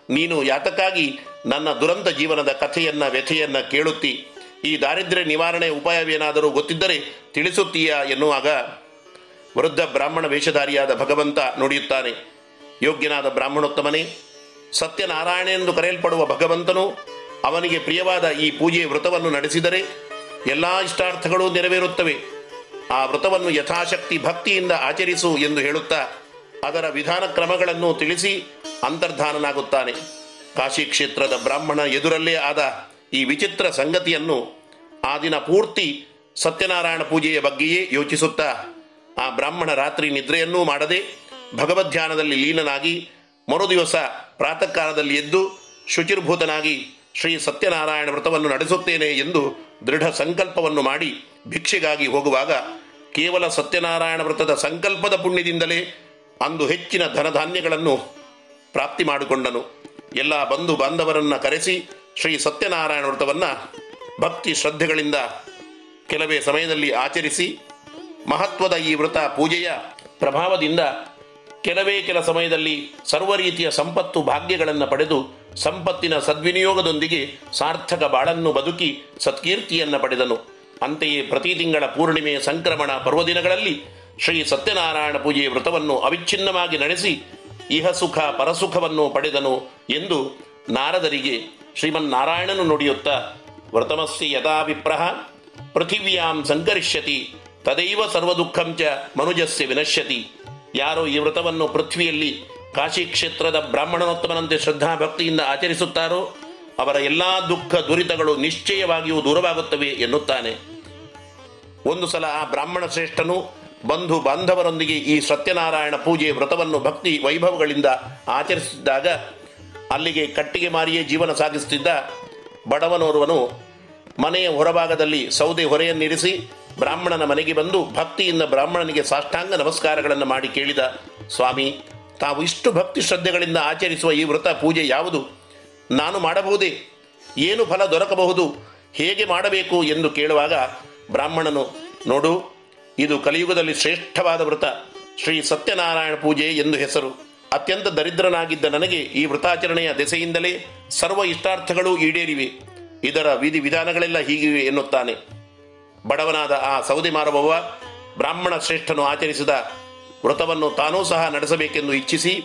ನೀನು ಯಾತಕ್ಕಾಗಿ ನನ್ನ ದುರಂತ ಜೀವನದ ಕಥೆಯನ್ನ, ವ್ಯಥೆಯನ್ನ ಕೇಳುತ್ತಿ? ಈ ದಾರಿದ್ರ್ಯ ನಿವಾರಣೆ ಉಪಾಯವೇನಾದರೂ ಗೊತ್ತಿದ್ದರೆ ತಿಳಿಸುತ್ತೀಯಾ ಎನ್ನುವಾಗ ವೃದ್ಧ ಬ್ರಾಹ್ಮಣ ವೇಷಧಾರಿಯಾದ ಭಗವಂತ ನುಡಿಯುತ್ತಾನೆ. ಯೋಗ್ಯನಾದ ಬ್ರಾಹ್ಮಣೋತ್ತಮನೇ ಸತ್ಯನಾರಾಯಣ ಎಂದು ಕರೆಯಲ್ಪಡುವ ಭಗವಂತನು ಅವನಿಗೆ ಪ್ರಿಯವಾದ ಈ ಪೂಜೆಯ ವ್ರತವನ್ನು ನಡೆಸಿದರೆ ಎಲ್ಲ ಇಷ್ಟಾರ್ಥಗಳು ನೆರವೇರುತ್ತವೆ. ಆ ವ್ರತವನ್ನು ಯಥಾಶಕ್ತಿ ಭಕ್ತಿಯಿಂದ ಆಚರಿಸು ಎಂದು ಹೇಳುತ್ತಾ ಅದರ ವಿಧಾನ ಕ್ರಮಗಳನ್ನು ತಿಳಿಸಿ ಅಂತರ್ಧಾನನಾಗುತ್ತಾನೆ. ಕಾಶಿ ಕ್ಷೇತ್ರದ ಬ್ರಾಹ್ಮಣ ಎದುರಲ್ಲೇ ಆದ ಈ ವಿಚಿತ್ರ ಸಂಗತಿಯನ್ನು ಆ ದಿನ ಪೂರ್ತಿ ಸತ್ಯನಾರಾಯಣ ಪೂಜೆಯ ಬಗ್ಗೆಯೇ ಯೋಚಿಸುತ್ತಾ ಆ ಬ್ರಾಹ್ಮಣ ರಾತ್ರಿ ನಿದ್ರೆಯನ್ನೂ ಮಾಡದೆ ಭಗವದ್ಧ್ಯಾನದಲ್ಲಿ ಲೀನನಾಗಿ ಮರುದಿವಸ ಪ್ರಾತಃ ಕಾಲದಲ್ಲಿ ಎದ್ದು ಶುಚಿರ್ಭೂತನಾಗಿ ಶ್ರೀ ಸತ್ಯನಾರಾಯಣ ವ್ರತವನ್ನು ನಡೆಸುತ್ತೇನೆ ಎಂದು ದೃಢ ಸಂಕಲ್ಪವನ್ನು ಮಾಡಿ ಭಿಕ್ಷೆಗಾಗಿ ಹೋಗುವಾಗ ಕೇವಲ ಸತ್ಯನಾರಾಯಣ ವ್ರತದ ಸಂಕಲ್ಪದ ಪುಣ್ಯದಿಂದಲೇ ಅಂದು ಹೆಚ್ಚಿನ ಧನಧಾನ್ಯಗಳನ್ನು ಪ್ರಾಪ್ತಿ ಮಾಡಿಕೊಂಡನು. ಎಲ್ಲ ಬಂಧು ಬಾಂಧವರನ್ನು ಕರೆಸಿ ಶ್ರೀ ಸತ್ಯನಾರಾಯಣ ವ್ರತವನ್ನು ಭಕ್ತಿ ಶ್ರದ್ಧೆಗಳಿಂದ ಕೆಲವೇ ಸಮಯದಲ್ಲಿ ಆಚರಿಸಿ ಮಹತ್ವದ ಈ ವ್ರತ ಪೂಜೆಯ ಪ್ರಭಾವದಿಂದ ಕೆಲವೇ ಕೆಲ ಸಮಯದಲ್ಲಿ ಸರ್ವ ರೀತಿಯ ಸಂಪತ್ತು ಭಾಗ್ಯಗಳನ್ನು ಪಡೆದು ಸಂಪತ್ತಿನ ಸದ್ವಿನಿಯೋಗದೊಂದಿಗೆ ಸಾರ್ಥಕ ಬಾಳನ್ನು ಬದುಕಿ ಸತ್ಕೀರ್ತಿಯನ್ನು ಪಡೆದನು. ಅಂತೆಯೇ ಪ್ರತಿ ತಿಂಗಳ ಪೂರ್ಣಿಮೆ ಸಂಕ್ರಮಣ ಪರ್ವದಿನಗಳಲ್ಲಿ ಶ್ರೀ ಸತ್ಯನಾರಾಯಣ ಪೂಜೆಯ ವ್ರತವನ್ನು ಅವಿಚ್ಛಿನ್ನವಾಗಿ ನಡೆಸಿ ಇಹ ಸುಖ ಪರಸುಖವನ್ನು ಪಡೆದನು ಎಂದು ನಾರದರಿಗೆ ಶ್ರೀಮನ್ನಾರಾಯಣನು ನುಡಿಯುತ್ತಾ, ವ್ರತಮಸ್ಸಿ ಯದಾ ವಿಪ್ರಹ, ಪೃಥಿವ್ಯಾಂ ಸಂಕರಿಷ್ಯತಿ, ತದೈವ ಸರ್ವದುಃಖಂಚ ಮನುಜಸ್ಯ ವಿನಶ್ಯತಿ. ಯಾರು ಈ ವ್ರತವನ್ನು ಪೃಥ್ವಿಯಲ್ಲಿ ಕಾಶಿ ಕ್ಷೇತ್ರದ ಬ್ರಾಹ್ಮಣನೋತ್ತಮನಂತೆ ಶ್ರದ್ಧಾ ಭಕ್ತಿಯಿಂದ ಆಚರಿಸುತ್ತಾರೋ, ಅವರ ಎಲ್ಲಾ ದುಃಖ ದುರಿತಗಳು ನಿಶ್ಚಯವಾಗಿಯೂ ದೂರವಾಗುತ್ತವೆ ಎನ್ನುತ್ತಾನೆ. ಒಂದು ಸಲ ಆ ಬ್ರಾಹ್ಮಣ ಶ್ರೇಷ್ಠನು ಬಂಧು ಬಾಂಧವರೊಂದಿಗೆ ಈ ಸತ್ಯನಾರಾಯಣ ಪೂಜೆ ವ್ರತವನ್ನು ಭಕ್ತಿ ವೈಭವಗಳಿಂದ ಆಚರಿಸಿದ್ದಾಗ ಅಲ್ಲಿಗೆ ಕಟ್ಟಿಗೆ ಮಾರಿಯೇ ಜೀವನ ಸಾಗಿಸುತ್ತಿದ್ದ ಬಡವನೋರ್ವನು ಮನೆಯ ಹೊರಭಾಗದಲ್ಲಿ ಸೌದೆ ಹೊರೆಯನ್ನಿರಿಸಿ ಬ್ರಾಹ್ಮಣನ ಮನೆಗೆ ಬಂದು ಭಕ್ತಿಯಿಂದ ಬ್ರಾಹ್ಮಣನಿಗೆ ಸಾಷ್ಟಾಂಗ ನಮಸ್ಕಾರಗಳನ್ನು ಮಾಡಿ ಕೇಳಿದ, ಸ್ವಾಮಿ, ತಾವು ಇಷ್ಟು ಭಕ್ತಿ ಶ್ರದ್ಧೆಗಳಿಂದ ಆಚರಿಸುವ ಈ ವ್ರತ ಪೂಜೆ ಯಾವುದು? ನಾನು ಮಾಡಬಹುದೇ? ಏನು ಫಲ ದೊರಕಬಹುದು? ಹೇಗೆ ಮಾಡಬೇಕು? ಎಂದು ಕೇಳುವಾಗ ಬ್ರಾಹ್ಮಣನು, ನೋಡು, ಇದು ಕಲಿಯುಗದಲ್ಲಿ ಶ್ರೇಷ್ಠವಾದ ವ್ರತ. ಶ್ರೀ ಸತ್ಯನಾರಾಯಣ ಪೂಜೆ ಎಂದು ಹೆಸರು. ಅತ್ಯಂತ ದರಿದ್ರನಾಗಿದ್ದ ನನಗೆ ಈ ವ್ರತಾಚರಣೆಯ ದೆಸೆಯಿಂದಲೇ ಸರ್ವ ಇಷ್ಟಾರ್ಥಗಳು ಈಡೇರಿವೆ. ಇದರ ವಿಧಿ ವಿಧಾನಗಳೆಲ್ಲ ಹೀಗಿವೆ ಎನ್ನುತ್ತಾನೆ. ಬಡವನಾದ ಆ ಸೌದಿ ಮಾರುವವ ಬ್ರಾಹ್ಮಣ ಶ್ರೇಷ್ಠನು ಆಚರಿಸಿದ ವ್ರತವನ್ನು ತಾನೂ ಸಹ ನಡೆಸಬೇಕೆಂದು ಇಚ್ಛಿಸಿ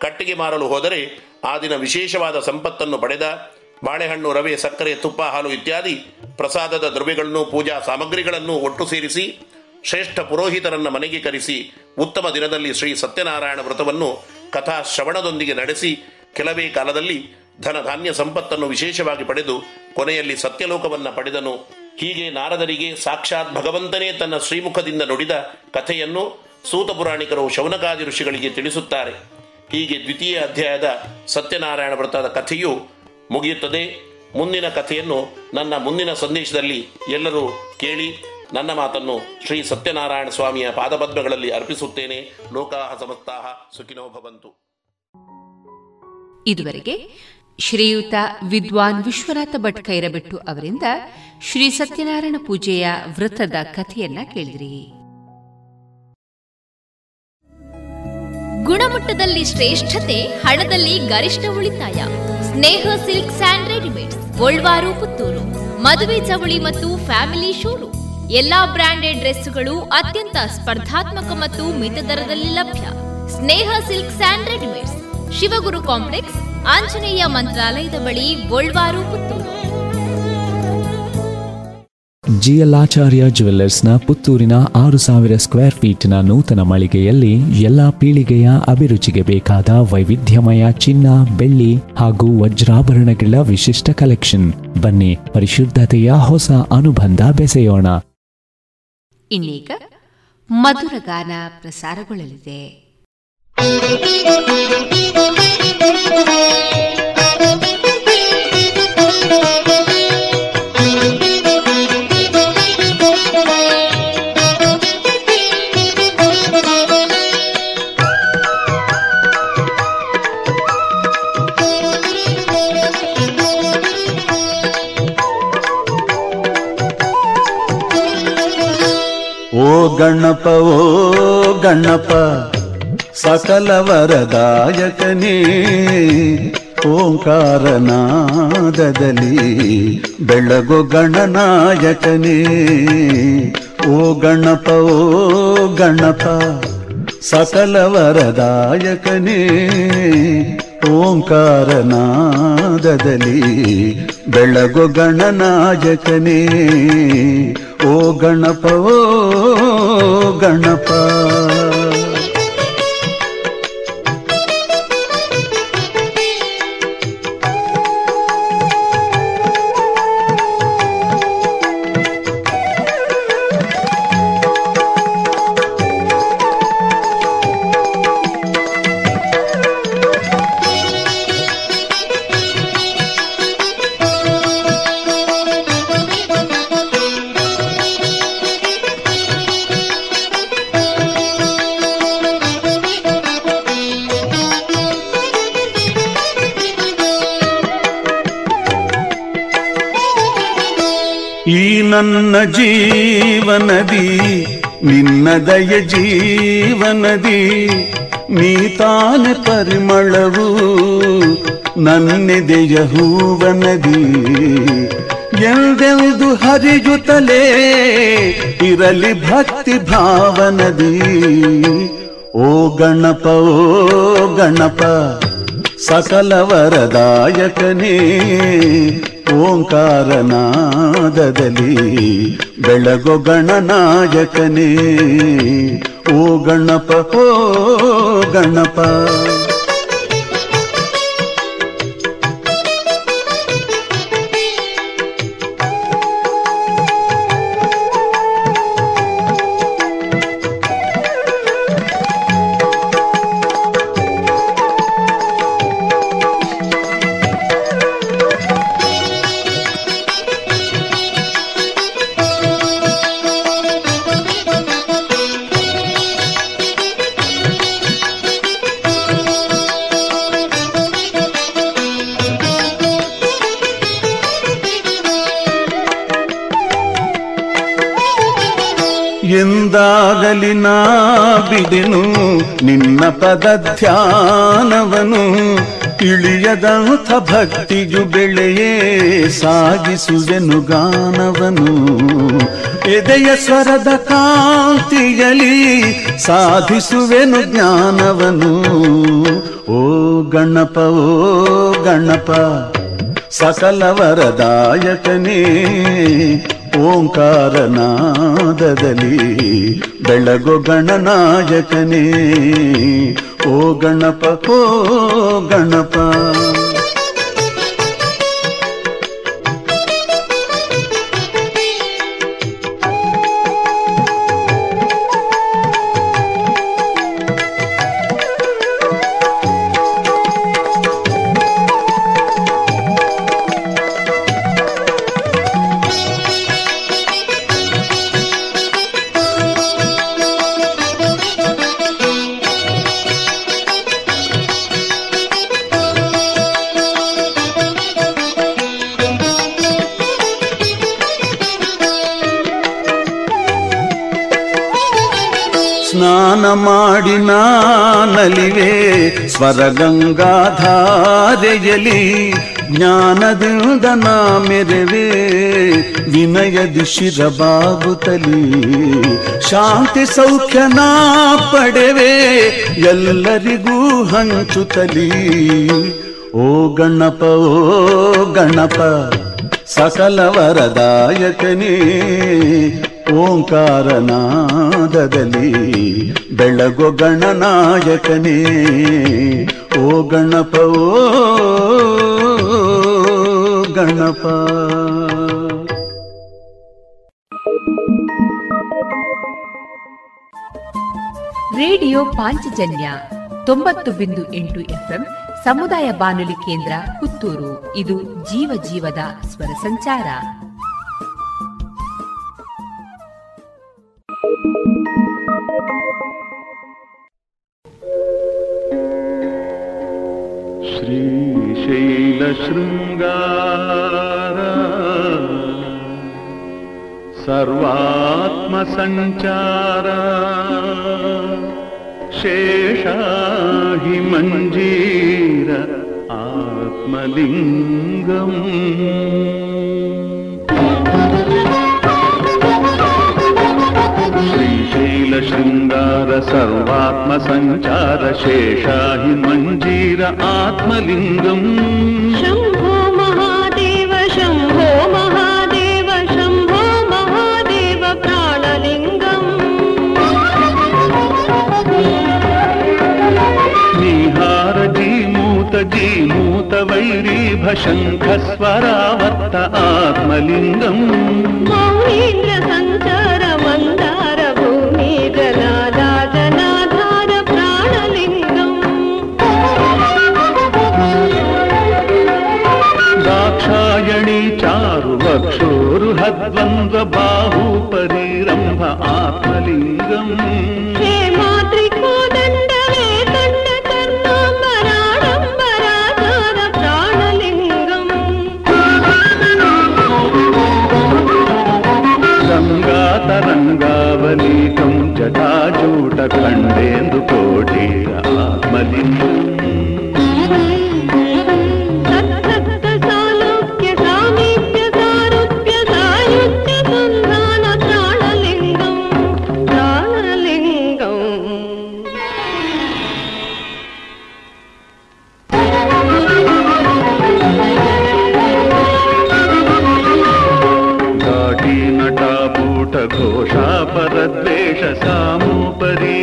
ಕಟ್ಟಿಗೆ ಮಾರಲು ಹೋದರೆ ಆ ದಿನ ವಿಶೇಷವಾದ ಸಂಪತ್ತನ್ನು ಪಡೆದ ಬಾಳೆಹಣ್ಣು, ರವೆ, ಸಕ್ಕರೆ, ತುಪ್ಪ, ಹಾಲು ಇತ್ಯಾದಿ ಪ್ರಸಾದದ ದ್ರವ್ಯಗಳನ್ನು ಪೂಜಾ ಸಾಮಗ್ರಿಗಳನ್ನು ಒಟ್ಟು ಸೇರಿಸಿ ಶ್ರೇಷ್ಠ ಪುರೋಹಿತರನ್ನ ಮನೆಗೆ ಕರೆಸಿ ಉತ್ತಮ ದಿನದಲ್ಲಿ ಶ್ರೀ ಸತ್ಯನಾರಾಯಣ ವ್ರತವನ್ನು ಕಥಾ ಶ್ರವಣದೊಂದಿಗೆ ನಡೆಸಿ ಕೆಲವೇ ಕಾಲದಲ್ಲಿ ಧನಧಾನ್ಯ ಸಂಪತ್ತನ್ನು ವಿಶೇಷವಾಗಿ ಪಡೆದು ಕೊನೆಯಲ್ಲಿ ಸತ್ಯಲೋಕವನ್ನು ಪಡೆದನು. ಹೀಗೆ ನಾರದರಿಗೆ ಸಾಕ್ಷಾತ್ ಭಗವಂತನೇ ತನ್ನ ಶ್ರೀಮುಖದಿಂದ ನುಡಿದ ಕಥೆಯನ್ನು ಸೂತ ಪುರಾಣಿಕರು ಶೌನಕಾದಿ ಋಷಿಗಳಿಗೆ ತಿಳಿಸುತ್ತಾರೆ. ಹೀಗೆ ದ್ವಿತೀಯ ಅಧ್ಯಾಯದ ಸತ್ಯನಾರಾಯಣ ವ್ರತದ ಕಥೆಯು ಮುಗಿಯುತ್ತದೆ. ಮುಂದಿನ ಕಥೆಯನ್ನು ನನ್ನ ಮುಂದಿನ ಸಂದೇಶದಲ್ಲಿ ಎಲ್ಲರೂ ಕೇಳಿ ನನ್ನ ಮಾತನ್ನು ಶ್ರೀ ಸತ್ಯನಾರಾಯಣ ಸ್ವಾಮಿಯ ಪಾದಪದ್ಮಗಳಲ್ಲಿ ಅರ್ಪಿಸುತ್ತೇನೆ. ಲೋಕಾಹ ಸಮಸ್ತಾಹ ಸುಖಿನೋ ಭವಂತು. ಇದುವರೆಗೆ ಶ್ರೀಯುತ ವಿದ್ವಾನ್ ವಿಶ್ವನಾಥ ಭಟ್ ಕೈರಬೆಟ್ಟು ಅವರಿಂದ ಶ್ರೀ ಸತ್ಯನಾರಾಯಣ ಪೂಜೆಯ ವೃತ್ತದ ಕಥೆಯನ್ನ ಕೇಳಿದ್ರಿ. ಗುಣಮಟ್ಟದಲ್ಲಿ ಶ್ರೇಷ್ಠತೆ, ಹಣದಲ್ಲಿ ಗರಿಷ್ಠ ಉಳಿತಾಯ. Sneha silk and readymade Golwar, Puttur. ಮದುವೆ ಚವಳಿ ಮತ್ತು ಫ್ಯಾಮಿಲಿ ಶೋರೂಮ್. ಎಲ್ಲಾ ಬ್ರಾಂಡೆಡ್ ಡ್ರೆಸ್ಗಳು ಅತ್ಯಂತ ಸ್ಪರ್ಧಾತ್ಮಕ ಮತ್ತು ಮಿತ ದರದಲ್ಲಿ ಲಭ್ಯ. Sneha silk and readymades Shivaguru complex Anjaneya ಮಂತ್ರಾಲಯದ ಬಳಿ ಗೋಲ್ವಾರು ಪುತ್ತೂರು. ಜಿಎಲ್ಆಚಾರ್ಯ ಜುವೆಲ್ಲರ್ಸ್ನ ಪುತ್ತೂರಿನ ಆರು ಸಾವಿರ ಸ್ಕ್ವೇರ್ ಫೀಟ್ನ ನೂತನ ಮಳಿಗೆಯಲ್ಲಿ ಎಲ್ಲಾ ಪೀಳಿಗೆಯ ಅಭಿರುಚಿಗೆ ಬೇಕಾದ ವೈವಿಧ್ಯಮಯ ಚಿನ್ನ ಬೆಳ್ಳಿ ಹಾಗೂ ವಜ್ರಾಭರಣಗಳ ವಿಶಿಷ್ಟ ಕಲೆಕ್ಷನ್ ಬನ್ನಿ ಪರಿಶುದ್ಧತೆಯ ಹೊಸ ಅನುಬಂಧ ಬೆಸೆಯೋಣ. ಇನ್ನೀಗ ಮಧುರಗಾನ ಪ್ರಸಾರಗೊಳ್ಳಲಿದೆ. ಗಣಪ ಓ ಗಣಪ ಸಕಲ ವರದಾಯಕನೇ ಓಂಕಾರನಾದದಲ್ಲಿ ಬೆಳಗು ಗಣನಾಯಕನೇ. ಓ ಗಣಪ ಓ ಗಣಪ, ಸಕಲವರದಾಯಕನೇ, ಓಂಕಾರನಾದದಲ್ಲಿ ಬೆಳಗು ಗಣನಾಯಕನೇ. ಓ ಗಣಪ ಓ ಗಣಪ. ಜೀವನದಿ, ನಿನ್ನ ದಯ ಜೀವನದಿ, ನೀ ತಾನೆ ಪರಿಮಳವು, ನನ್ನೆದೆಯ ಹೂವನದಿ. ಎಂದೆಂದು ಹರಿಯುತ್ತಲೇ ಇರಲಿ ಭಕ್ತಿ ಭಾವನದಿ. ಓ ಗಣಪ ಓ ಗಣಪ ಸಕಲ ವರದಾಯಕನೇ ಓಂಕಾರನಾದದಲ್ಲಿ ಬೆಳಗು ಗಣನಾಯಕನೇ ಓ ಗಣಪ ಓ ಗಣಪ. ಬಿಡೆನು ನಿನ್ನ ಪದ ಧ್ಯಾನವನು ಇಳಿಯದಂಥ ಭಕ್ತಿಯು ಬೆಳೆಯೇ ಸಾಗಿಸುವೆನು ಗಾನವನು. ಎದೆಯ ಸ್ವರದ ಕಾಂತಿಯಲಿ ಸಾಧಿಸುವೆನು ಜ್ಞಾನವನು. ಓ ಗಣಪ ಓ ಗಣಪ, ಸಕಲ ವರದಾಯಕನೇ. ಓಂಕಾರನಾದದಲ್ಲಿ ಬೆಳಗು ಗಣನಾಯಕನೇ. ಓ ಗಣಪ ಓ ಗಣಪ ಸ್ವರಗಂಗಾಧಾರೆಯಲಿ ಜ್ಞಾನದಿಂದ ನಾ ಮೆರವೆ ವಿನಯದಿ ಶಿರಬಾಗುತ್ತಲಿ ಶಾಂತಿ ಸೌಖ್ಯ ನಾ ಪಡೆವೆ, ಎಲ್ಲರಿಗೂ ಹಂಚುತ್ತಲಿ. ಓ ಗಣಪ ಓ ಗಣಪ ಸಕಲ ವರದಾಯಕನೇ ಓಂಕಾರನಾದದಲ್ಲಿ ಬೆಳಗು ಗಣನಾಯಕನೇ, ಓ ಗಣಪ ಓ ಗಣಪ. ರೇಡಿಯೋ ಪಾಂಚಜನ್ಯ ತೊಂಬತ್ತು ಬಿಂದು ಎಂಟು ಎಫ್ಎಂ ಸಮುದಾಯ ಬಾನುಲಿ ಕೇಂದ್ರ ಪುತ್ತೂರು. ಇದು ಜೀವ ಜೀವದ ಸ್ವರ ಸಂಚಾರ. श्रीशैलशृङ्गार। सर्वात्मसञ्चार। शेषाहि मञ्जीर आत्मलिङ्गम् श्रीशैलशृङ्गार सर्वात्मसञ्चार शेषा हि मञ्जीर आत्मलिङ्गम्। शम्भो महादेव शम्भो महादेव शम्भो महादेव प्राणलिङ्गम्। निहार जीमूत जीमूत वैरीभशङ्खस्वरावर्त आत्मलिङ्गम्। मौनीन्द्र వక్షోరుహద్వంద్వ బాహు పరిరంభ ఆత్మలింగం తరంగావలీకం జటాజూట కండేందు కోటి ఆత్మలింగం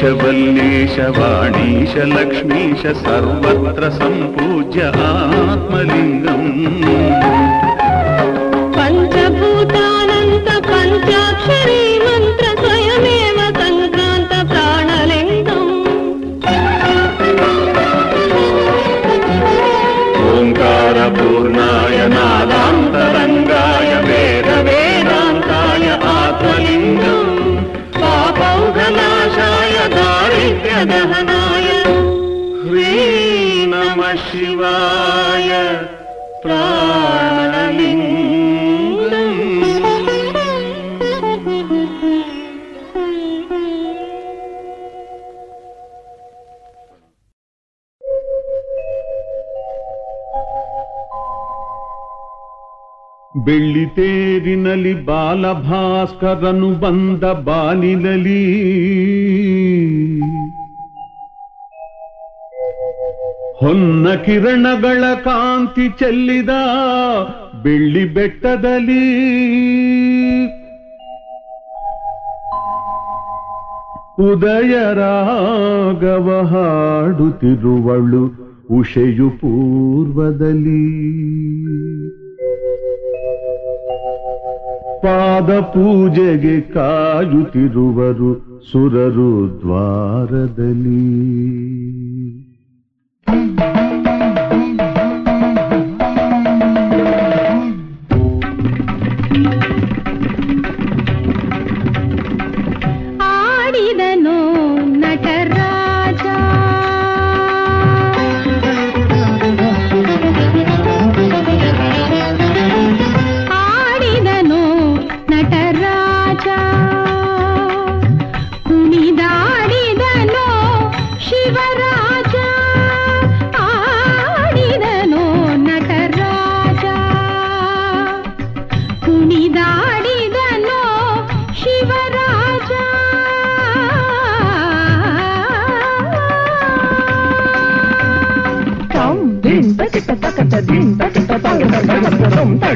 विघ्नेश वल्लीश वाणीश लक्ष्मीश सर्वत्र सम्पूज्य आत्मलिङ्गम् पञ्चभूतानन्त पञ्चाक्षरी मन्त्र स्वयमेव सङ्क्रान्त प्राणलिङ्गम् ओङ्कारपूर्णाय नादान्तरङ्गाय दारिद्र्यदहनाय ह्री नमः शिवाय ಬೆಳ್ಳಿತೇರಿನಲ್ಲಿ ಬಾಲಭಾಸ್ಕರನು ಬಂದ ಬಾಲಿನಲಿ ಹೊನ್ನ ಕಿರಣಗಳ ಕಾಂತಿ ಚೆಲ್ಲಿದ ಬೆಳ್ಳಿ ಬೆಟ್ಟದಲ್ಲಿ. ಉದಯ ರಾಗವ ಹಾಡುತ್ತಿರುವಳು ಉಷೆಯು ಪೂರ್ವದಲ್ಲಿ. ಪಾದ ಪೂಜೆಗೆ ಕಾಯುತ್ತಿರುವರು ಸುರರು ದ್ವಾರದಲ್ಲಿ.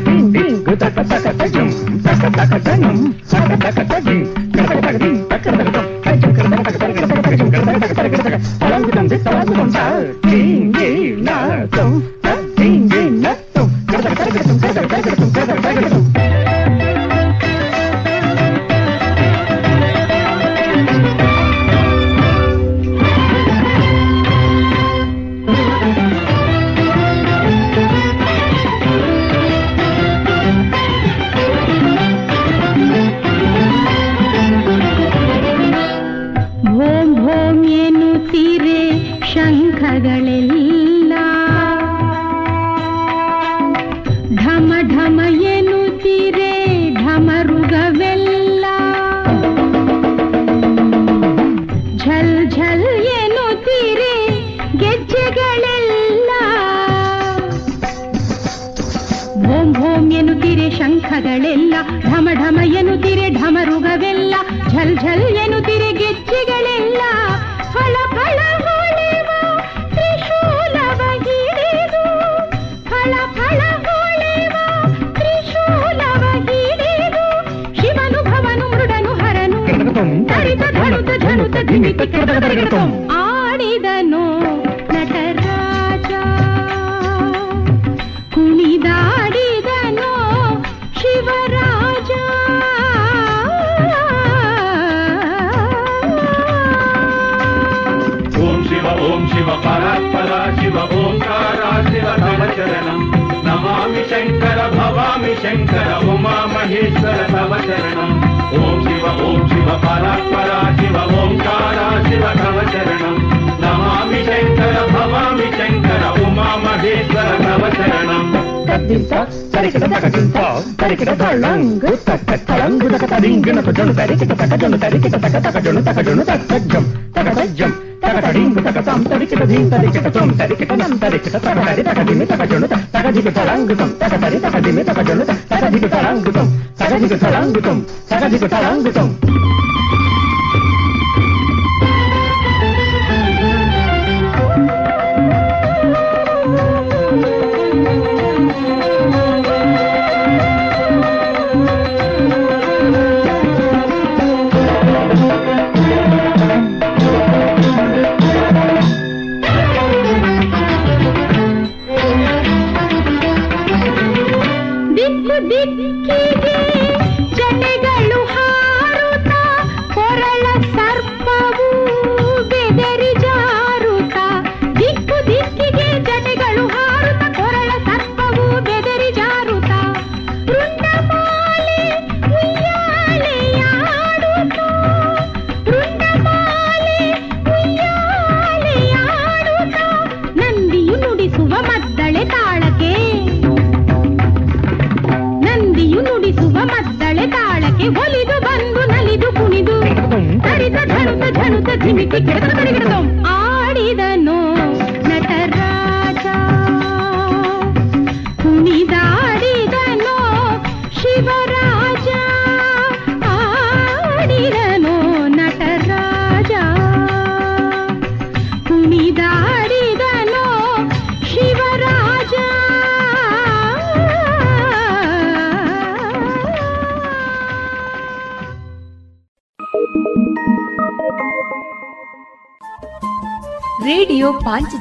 డింగ్ డింగ్ తక తక తజం తక తక తనం తక తక తజం మిత్రుడగడగడగడగడం దింత తరికిట తక దింత తరికిట తళంగు తక తళంగు తక తడింగిన తజను తరికిట తక జను తరికిట తక తక జను తక జను తక తజ్జం తక తజ్జం తక తడింగు తక తం తరికిట దిం తరికిట తం తరికిట నం తరికిట తక తరి తక దిమి తక జను తక దిగి తళంగు తం తక తరి తక దిమి తక జను తక దిగి తళంగు తం తక దిగి తళంగు తం తక దిగి తళంగు తం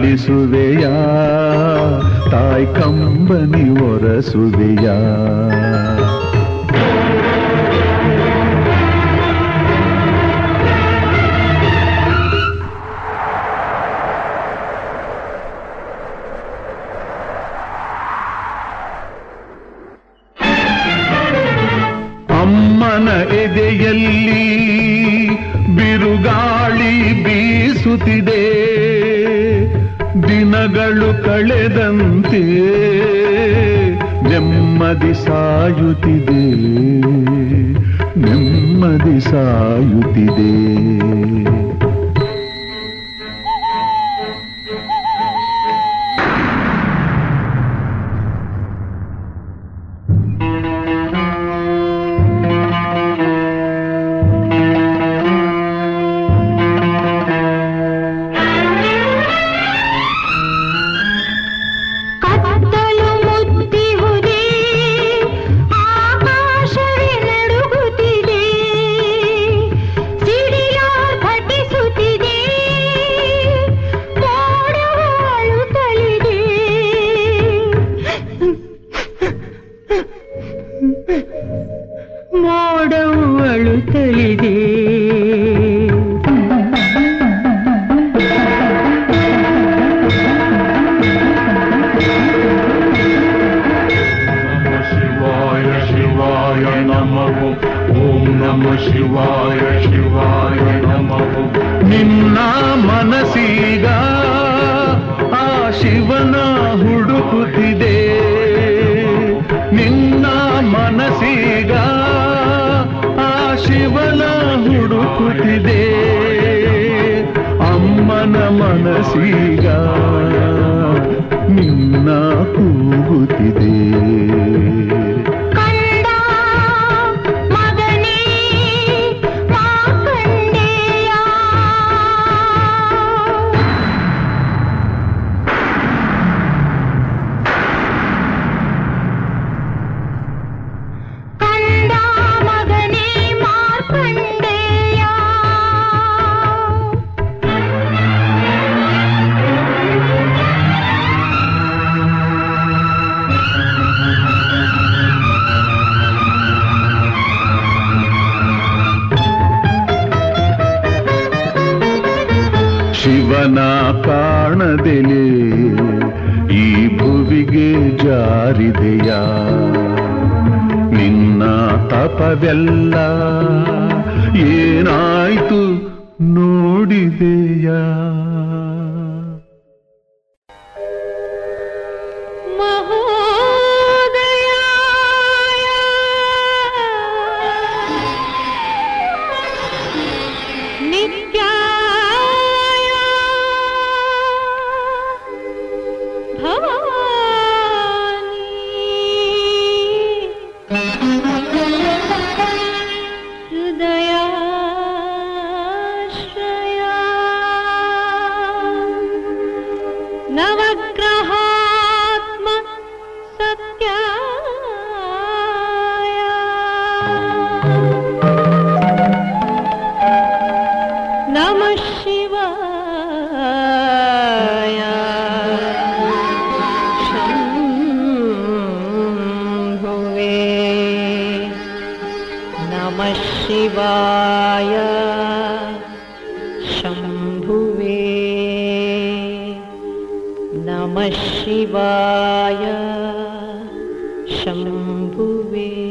ಅರಳಿಸುವೆಯ ತಾಯ್ ಕಂಬನಿ ಒರಸುವೆಯಾ? ಕಳೆದಂತೆ ನೆಮ್ಮದಿ ಸಾಯುತ್ತಿದೆ ನೆಮ್ಮದಿ ಸಾಯುತ್ತಿದೆ. ve.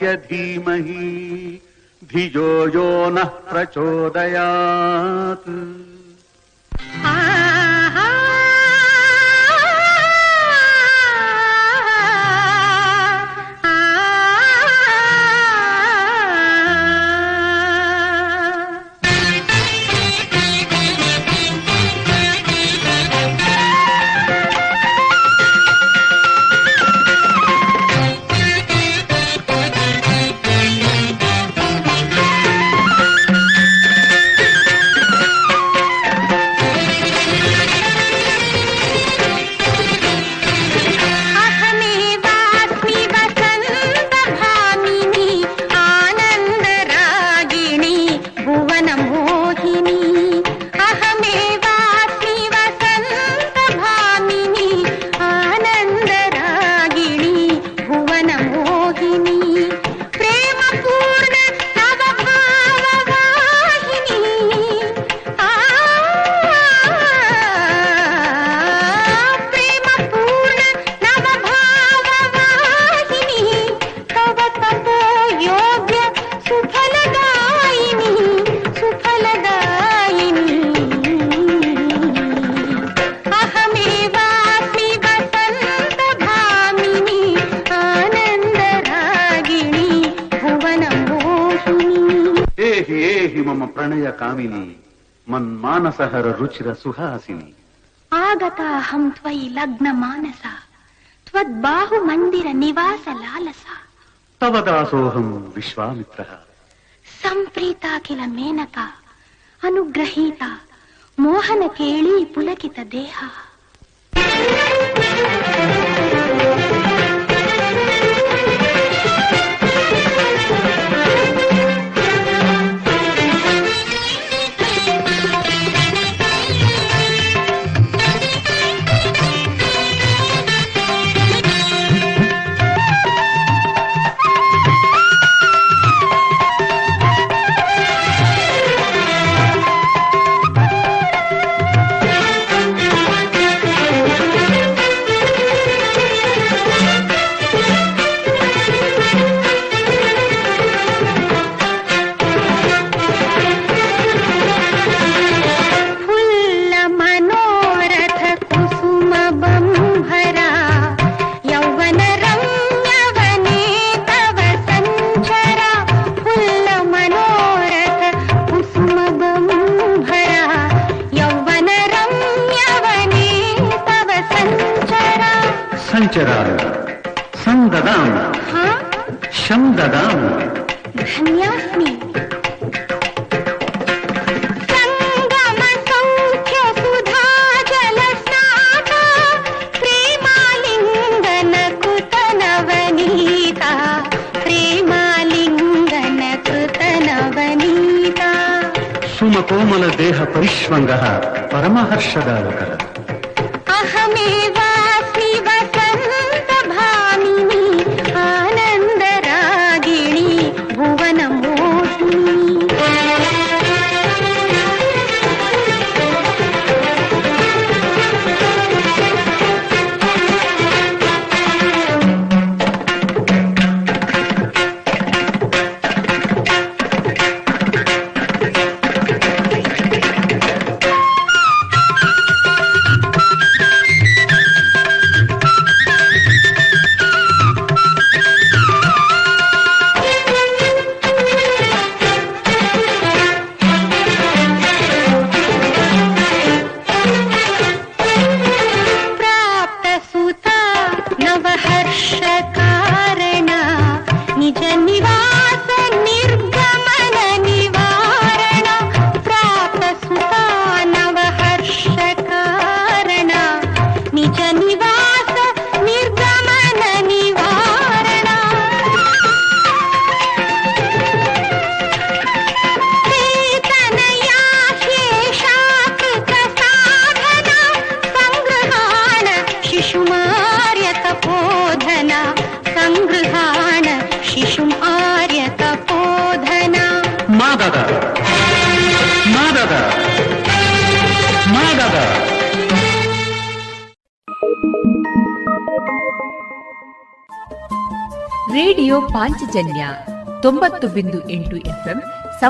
तस्य धीमहि। धिजो यो नः प्रचोदयात्। ಸಹರ ರುಚಿರ ಸುಹಾಸಿನಿ ಆಗತ ಹಂ ತ್ವಯಿ ಲಗ್ನ ಮಾನಸ ತ್ವದ್ಬಾಹು ಮಂದಿರ ನಿವಾಸ ಲಾಲಸ ತವ ದಾಸೋಹಂ ವಿಶ್ವಾಮಿತ್ರ ಸಂಪ್ರೀತ ಕಿಲ ಮೇನಕ ಅನುಗ್ರಹೀತ ಮೋಹನ ಕೇಳಿ ಪುಲಕಿತ ದೇಹ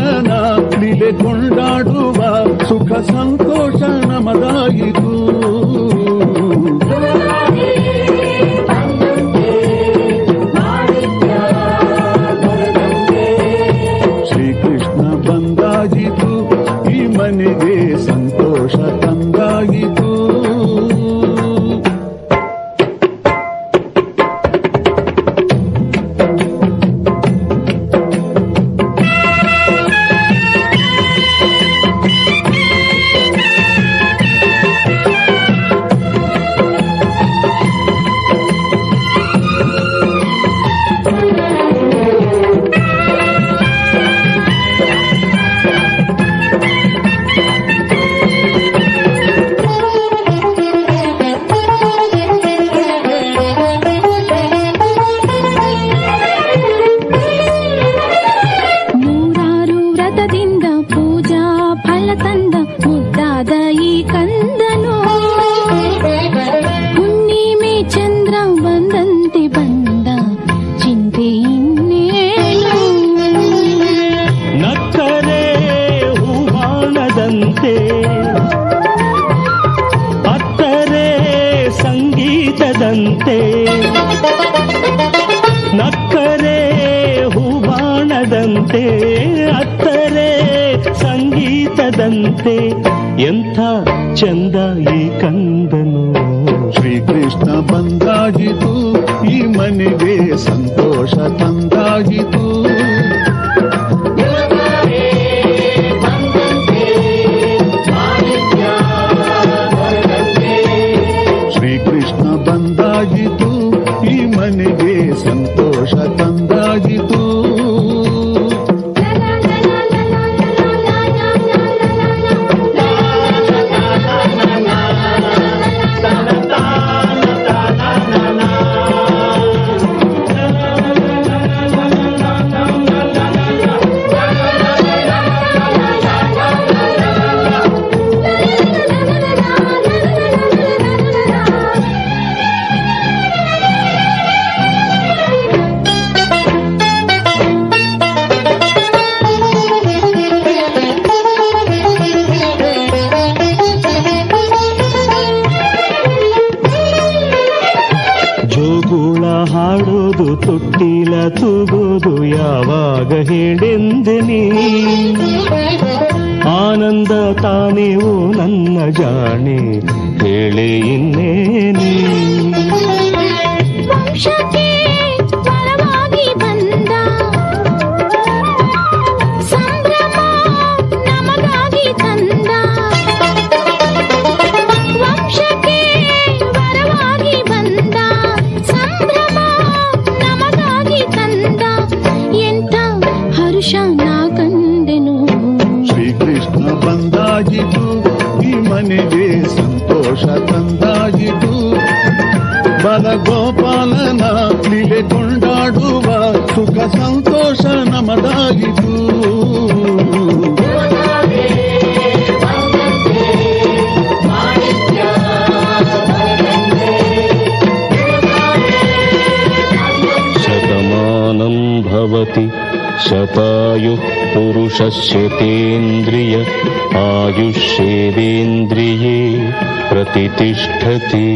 ಗಾನ ನಿಲೆ ಕೊಂಡಾಡುವ ಸುಖ ಸಂತೋಷ ನಮದಾಯಿತು. ಅರ್ಹತಿ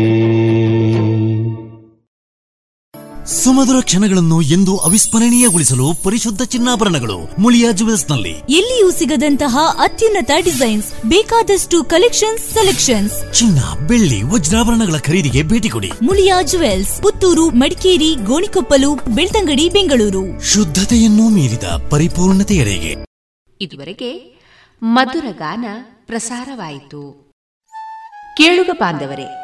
ಸುಮಧುರ ಕ್ಷಣಗಳನ್ನು ಎಂದು ಅವಿಸ್ಮರಣೀಯಗೊಳಿಸಲು ಪರಿಶುದ್ಧ ಚಿನ್ನಾಭರಣಗಳು ಮುಳಿಯಾ ಜುವೆಲ್ಸ್ನಲ್ಲಿ ಎಲ್ಲಿಯೂ ಸಿಗದಂತಹ ಅತ್ಯುನ್ನತ ಡಿಸೈನ್ಸ್ ಬೇಕಾದಷ್ಟು ಕಲೆಕ್ಷನ್ಸ್ ಸೆಲೆಕ್ಷನ್ಸ್. ಚಿನ್ನ ಬೆಳ್ಳಿ ವಜ್ರಾಭರಣಗಳ ಖರೀದಿಗೆ ಭೇಟಿ ಕೊಡಿ. ಮುಳಿಯಾ ಜುವೆಲ್ಸ್ ಪುತ್ತೂರು ಮಡಿಕೇರಿ ಗೋಣಿಕೊಪ್ಪಲು ಬೆಳ್ತಂಗಡಿ ಬೆಂಗಳೂರು. ಶುದ್ಧತೆಯನ್ನು ಮೀರಿದ ಪರಿಪೂರ್ಣತೆಯರಿಗೆ ಇದುವರೆಗೆ ಮಧುರ ಗಾನ ಪ್ರಸಾರವಾಯಿತು. ಕೇಳುಗ ಬಾಂಧವರೇ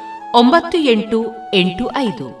ಒಂಬತ್ತು ಎಂಟು ಎಂಟು ಐದು.